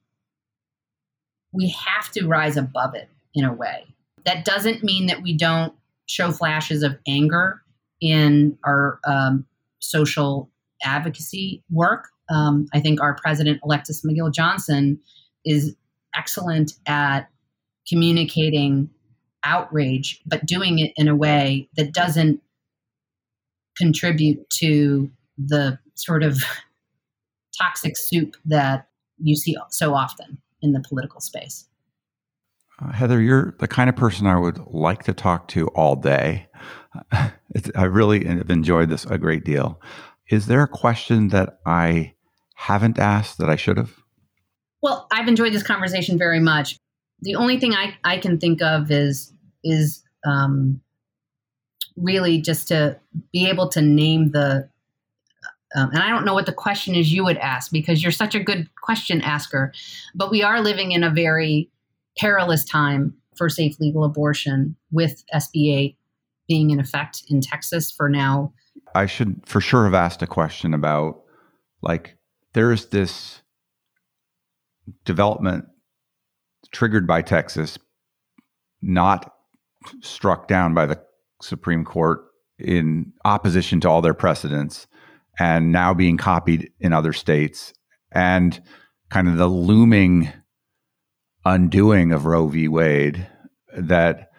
we have to rise above it in a way. That doesn't mean that we don't show flashes of anger in our um, social advocacy work. Um, I think our president, Alexis McGill Johnson, is excellent at communicating outrage, but doing it in a way that doesn't contribute to the sort of [laughs] toxic soup that you see so often in the political space. Uh, Heather, you're the kind of person I would like to talk to all day. [laughs] I really have enjoyed this a great deal. Is there a question that I haven't asked that I should have? Well, I've enjoyed this conversation very much. The only thing I, I can think of is is um, really just to be able to name the um, and I don't know what the question is you would ask because you're such a good question asker, but we are living in a very perilous time for safe legal abortion with SB8 being in effect in Texas for now. I should for sure have asked a question about like there's this development triggered by Texas, not struck down by the Supreme Court in opposition to all their precedents and now being copied in other states and kind of the looming undoing of Roe v. Wade that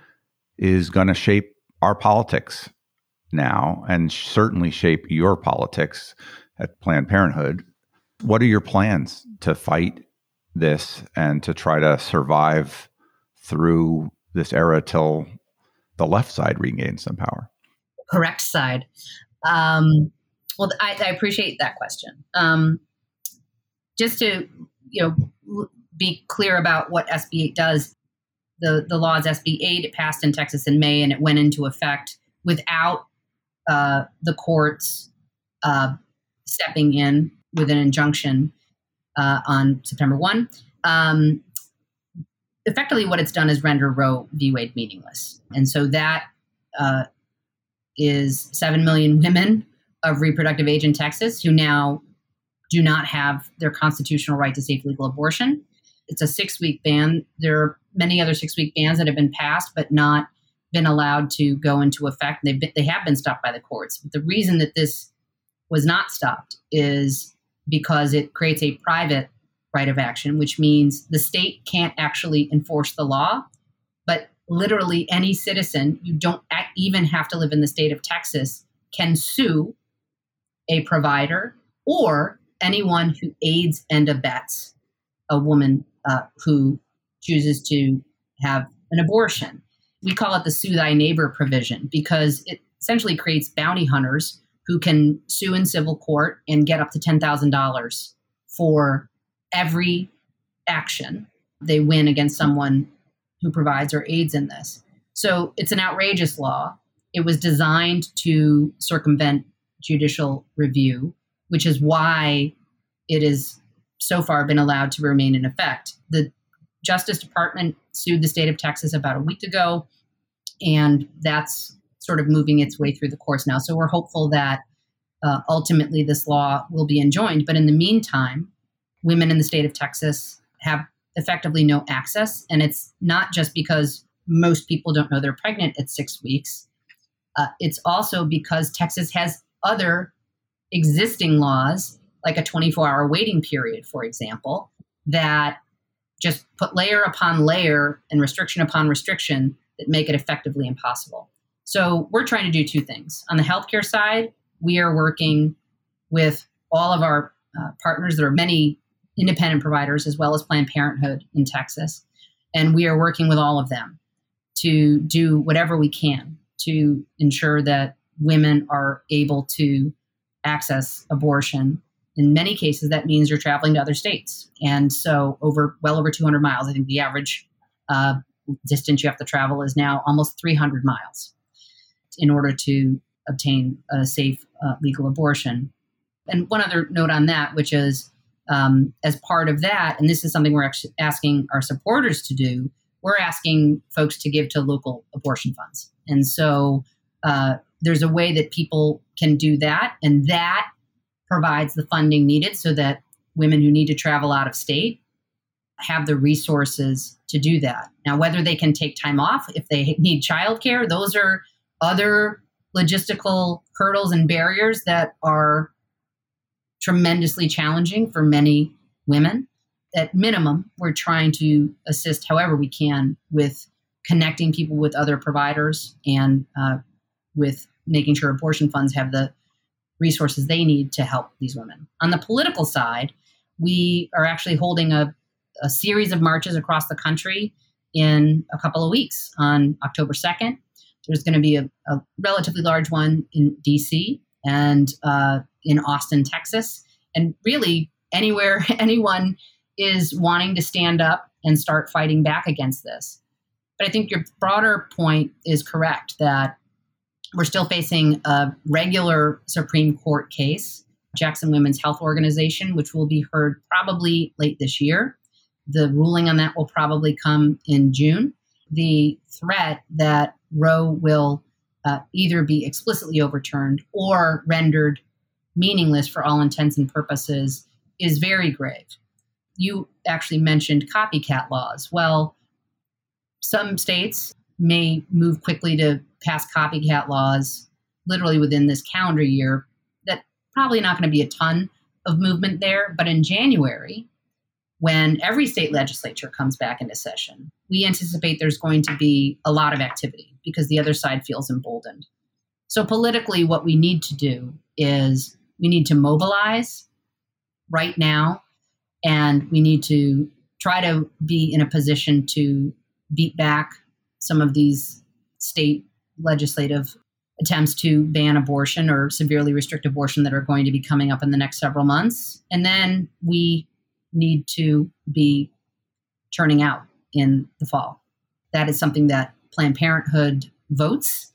is going to shape our politics now and certainly shape your politics at Planned Parenthood. What are your plans to fight this and to try to survive through this era till the left side regains some power? Correct side. Um, well, I, I, appreciate that question. Um, just to you know be clear about what SB 8 does, the the law is SB 8. It passed in Texas in May, and it went into effect without uh, the courts uh, stepping in with an injunction uh, on September 1. Um, effectively, what it's done is render Roe v. Wade meaningless. And so that uh, is 7 million women of reproductive age in Texas who now do not have their constitutional right to safe legal abortion. It's a six week ban. There are many other six week bans that have been passed, but not been allowed to go into effect. They've been, they have been stopped by the courts. But the reason that this was not stopped is because it creates a private right of action, which means the state can't actually enforce the law, but literally any citizen, you don't even have to live in the state of Texas, can sue a provider or anyone who aids and abets a woman uh, who chooses to have an abortion. We call it the sue thy neighbor provision because it essentially creates bounty hunters who can sue in civil court and get up to $10,000 for every action they win against someone who provides or aids in this. So it's an outrageous law. It was designed to circumvent judicial review, which is why it has so far been allowed to remain in effect. The Justice Department sued the state of Texas about a week ago, and that's sort of moving its way through the courts now. So we're hopeful that uh, ultimately this law will be enjoined. But in the meantime, women in the state of Texas have effectively no access. And it's not just because most people don't know they're pregnant at six weeks, uh, it's also because Texas has other existing laws, like a 24 hour waiting period, for example, that just put layer upon layer and restriction upon restriction that make it effectively impossible. So we're trying to do two things. On the healthcare side, we are working with all of our uh, partners. There are many independent providers as well as Planned Parenthood in Texas. And we are working with all of them to do whatever we can to ensure that women are able to access abortion. In many cases, that means you're traveling to other states. And so, over well over 200 miles, I think the average uh, distance you have to travel is now almost 300 miles in order to obtain a safe uh, legal abortion. And one other note on that, which is um, as part of that, and this is something we're asking our supporters to do, we're asking folks to give to local abortion funds. And so uh, there's a way that people can do that, and that provides the funding needed so that women who need to travel out of state have the resources to do that. Now, whether they can take time off if they need childcare, those are other logistical hurdles and barriers that are tremendously challenging for many women. At minimum, we're trying to assist however we can with connecting people with other providers and uh, with making sure abortion funds have the resources they need to help these women. On the political side, we are actually holding a, a series of marches across the country in a couple of weeks on October 2nd. There's going to be a, a relatively large one in DC and uh, in Austin, Texas, and really anywhere [laughs] anyone is wanting to stand up and start fighting back against this. But I think your broader point is correct that we're still facing a regular Supreme Court case, Jackson Women's Health Organization, which will be heard probably late this year. The ruling on that will probably come in June. The threat that Roe will uh, either be explicitly overturned or rendered meaningless for all intents and purposes is very grave. You actually mentioned copycat laws. Well, some states may move quickly to pass copycat laws literally within this calendar year. That probably not going to be a ton of movement there, but in January, when every state legislature comes back into session, we anticipate there's going to be a lot of activity because the other side feels emboldened. So, politically, what we need to do is we need to mobilize right now, and we need to try to be in a position to beat back some of these state legislative attempts to ban abortion or severely restrict abortion that are going to be coming up in the next several months. And then we need to be turning out in the fall. That is something that Planned Parenthood votes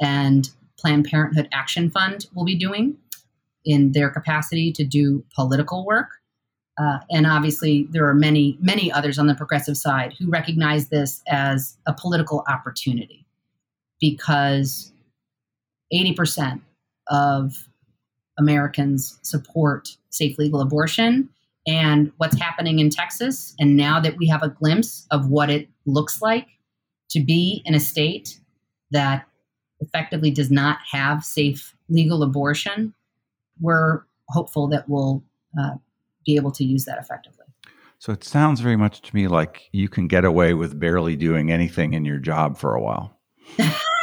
and Planned Parenthood Action Fund will be doing in their capacity to do political work. Uh, and obviously, there are many, many others on the progressive side who recognize this as a political opportunity because 80% of Americans support safe legal abortion and what's happening in Texas. And now that we have a glimpse of what it looks like to be in a state that effectively does not have safe legal abortion, we're hopeful that we'll uh, be able to use that effectively. So it sounds very much to me like you can get away with barely doing anything in your job for a while. [laughs]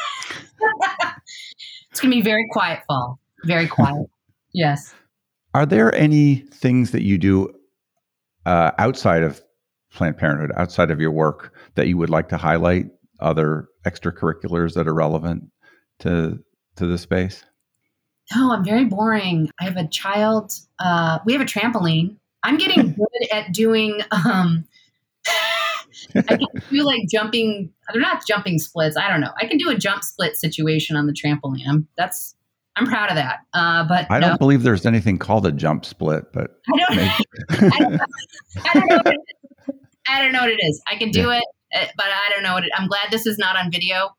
it's going to be very quiet fall. Very quiet. [laughs] yes. Are there any things that you do uh, outside of Planned Parenthood, outside of your work, that you would like to highlight? Other extracurriculars that are relevant to to the space? No, I'm very boring. I have a child. Uh, we have a trampoline. I'm getting [laughs] good at doing. Um, I can do like jumping. They're not jumping splits. I don't know. I can do a jump split situation on the trampoline. I'm that's I'm proud of that. Uh, but I don't believe there's anything called a jump split, but I don't, [laughs] I don't, I don't know. What it is. I don't know what it is. I can do yeah. it, uh, but I don't know what it. I'm glad this is not on video.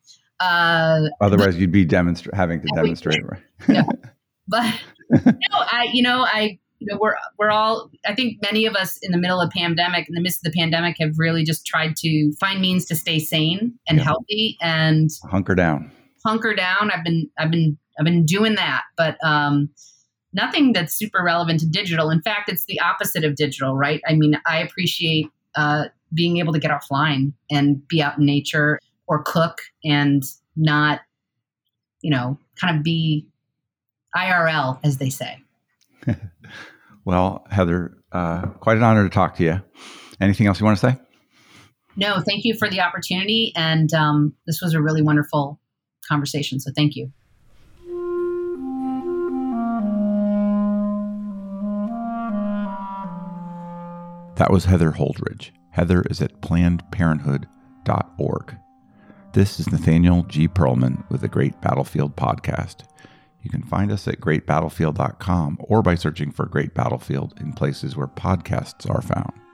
Uh, Otherwise, but, you'd be demonstra- having to demonstrate, right? no, [laughs] but no, I, you know, I, you know, we're we're all. I think many of us in the middle of pandemic, in the midst of the pandemic, have really just tried to find means to stay sane and yeah. healthy and hunker down. Hunker down. I've been I've been I've been doing that, but um, nothing that's super relevant to digital. In fact, it's the opposite of digital, right? I mean, I appreciate uh, being able to get offline and be out in nature or cook and not, you know, kind of be IRL, as they say. [laughs] well, Heather, uh, quite an honor to talk to you. Anything else you want to say? No, thank you for the opportunity. And um, this was a really wonderful conversation. So thank you. That was Heather Holdridge. Heather is at plannedparenthood.org. This is Nathaniel G. Pearlman with the Great Battlefield Podcast. You can find us at greatbattlefield.com or by searching for Great Battlefield in places where podcasts are found.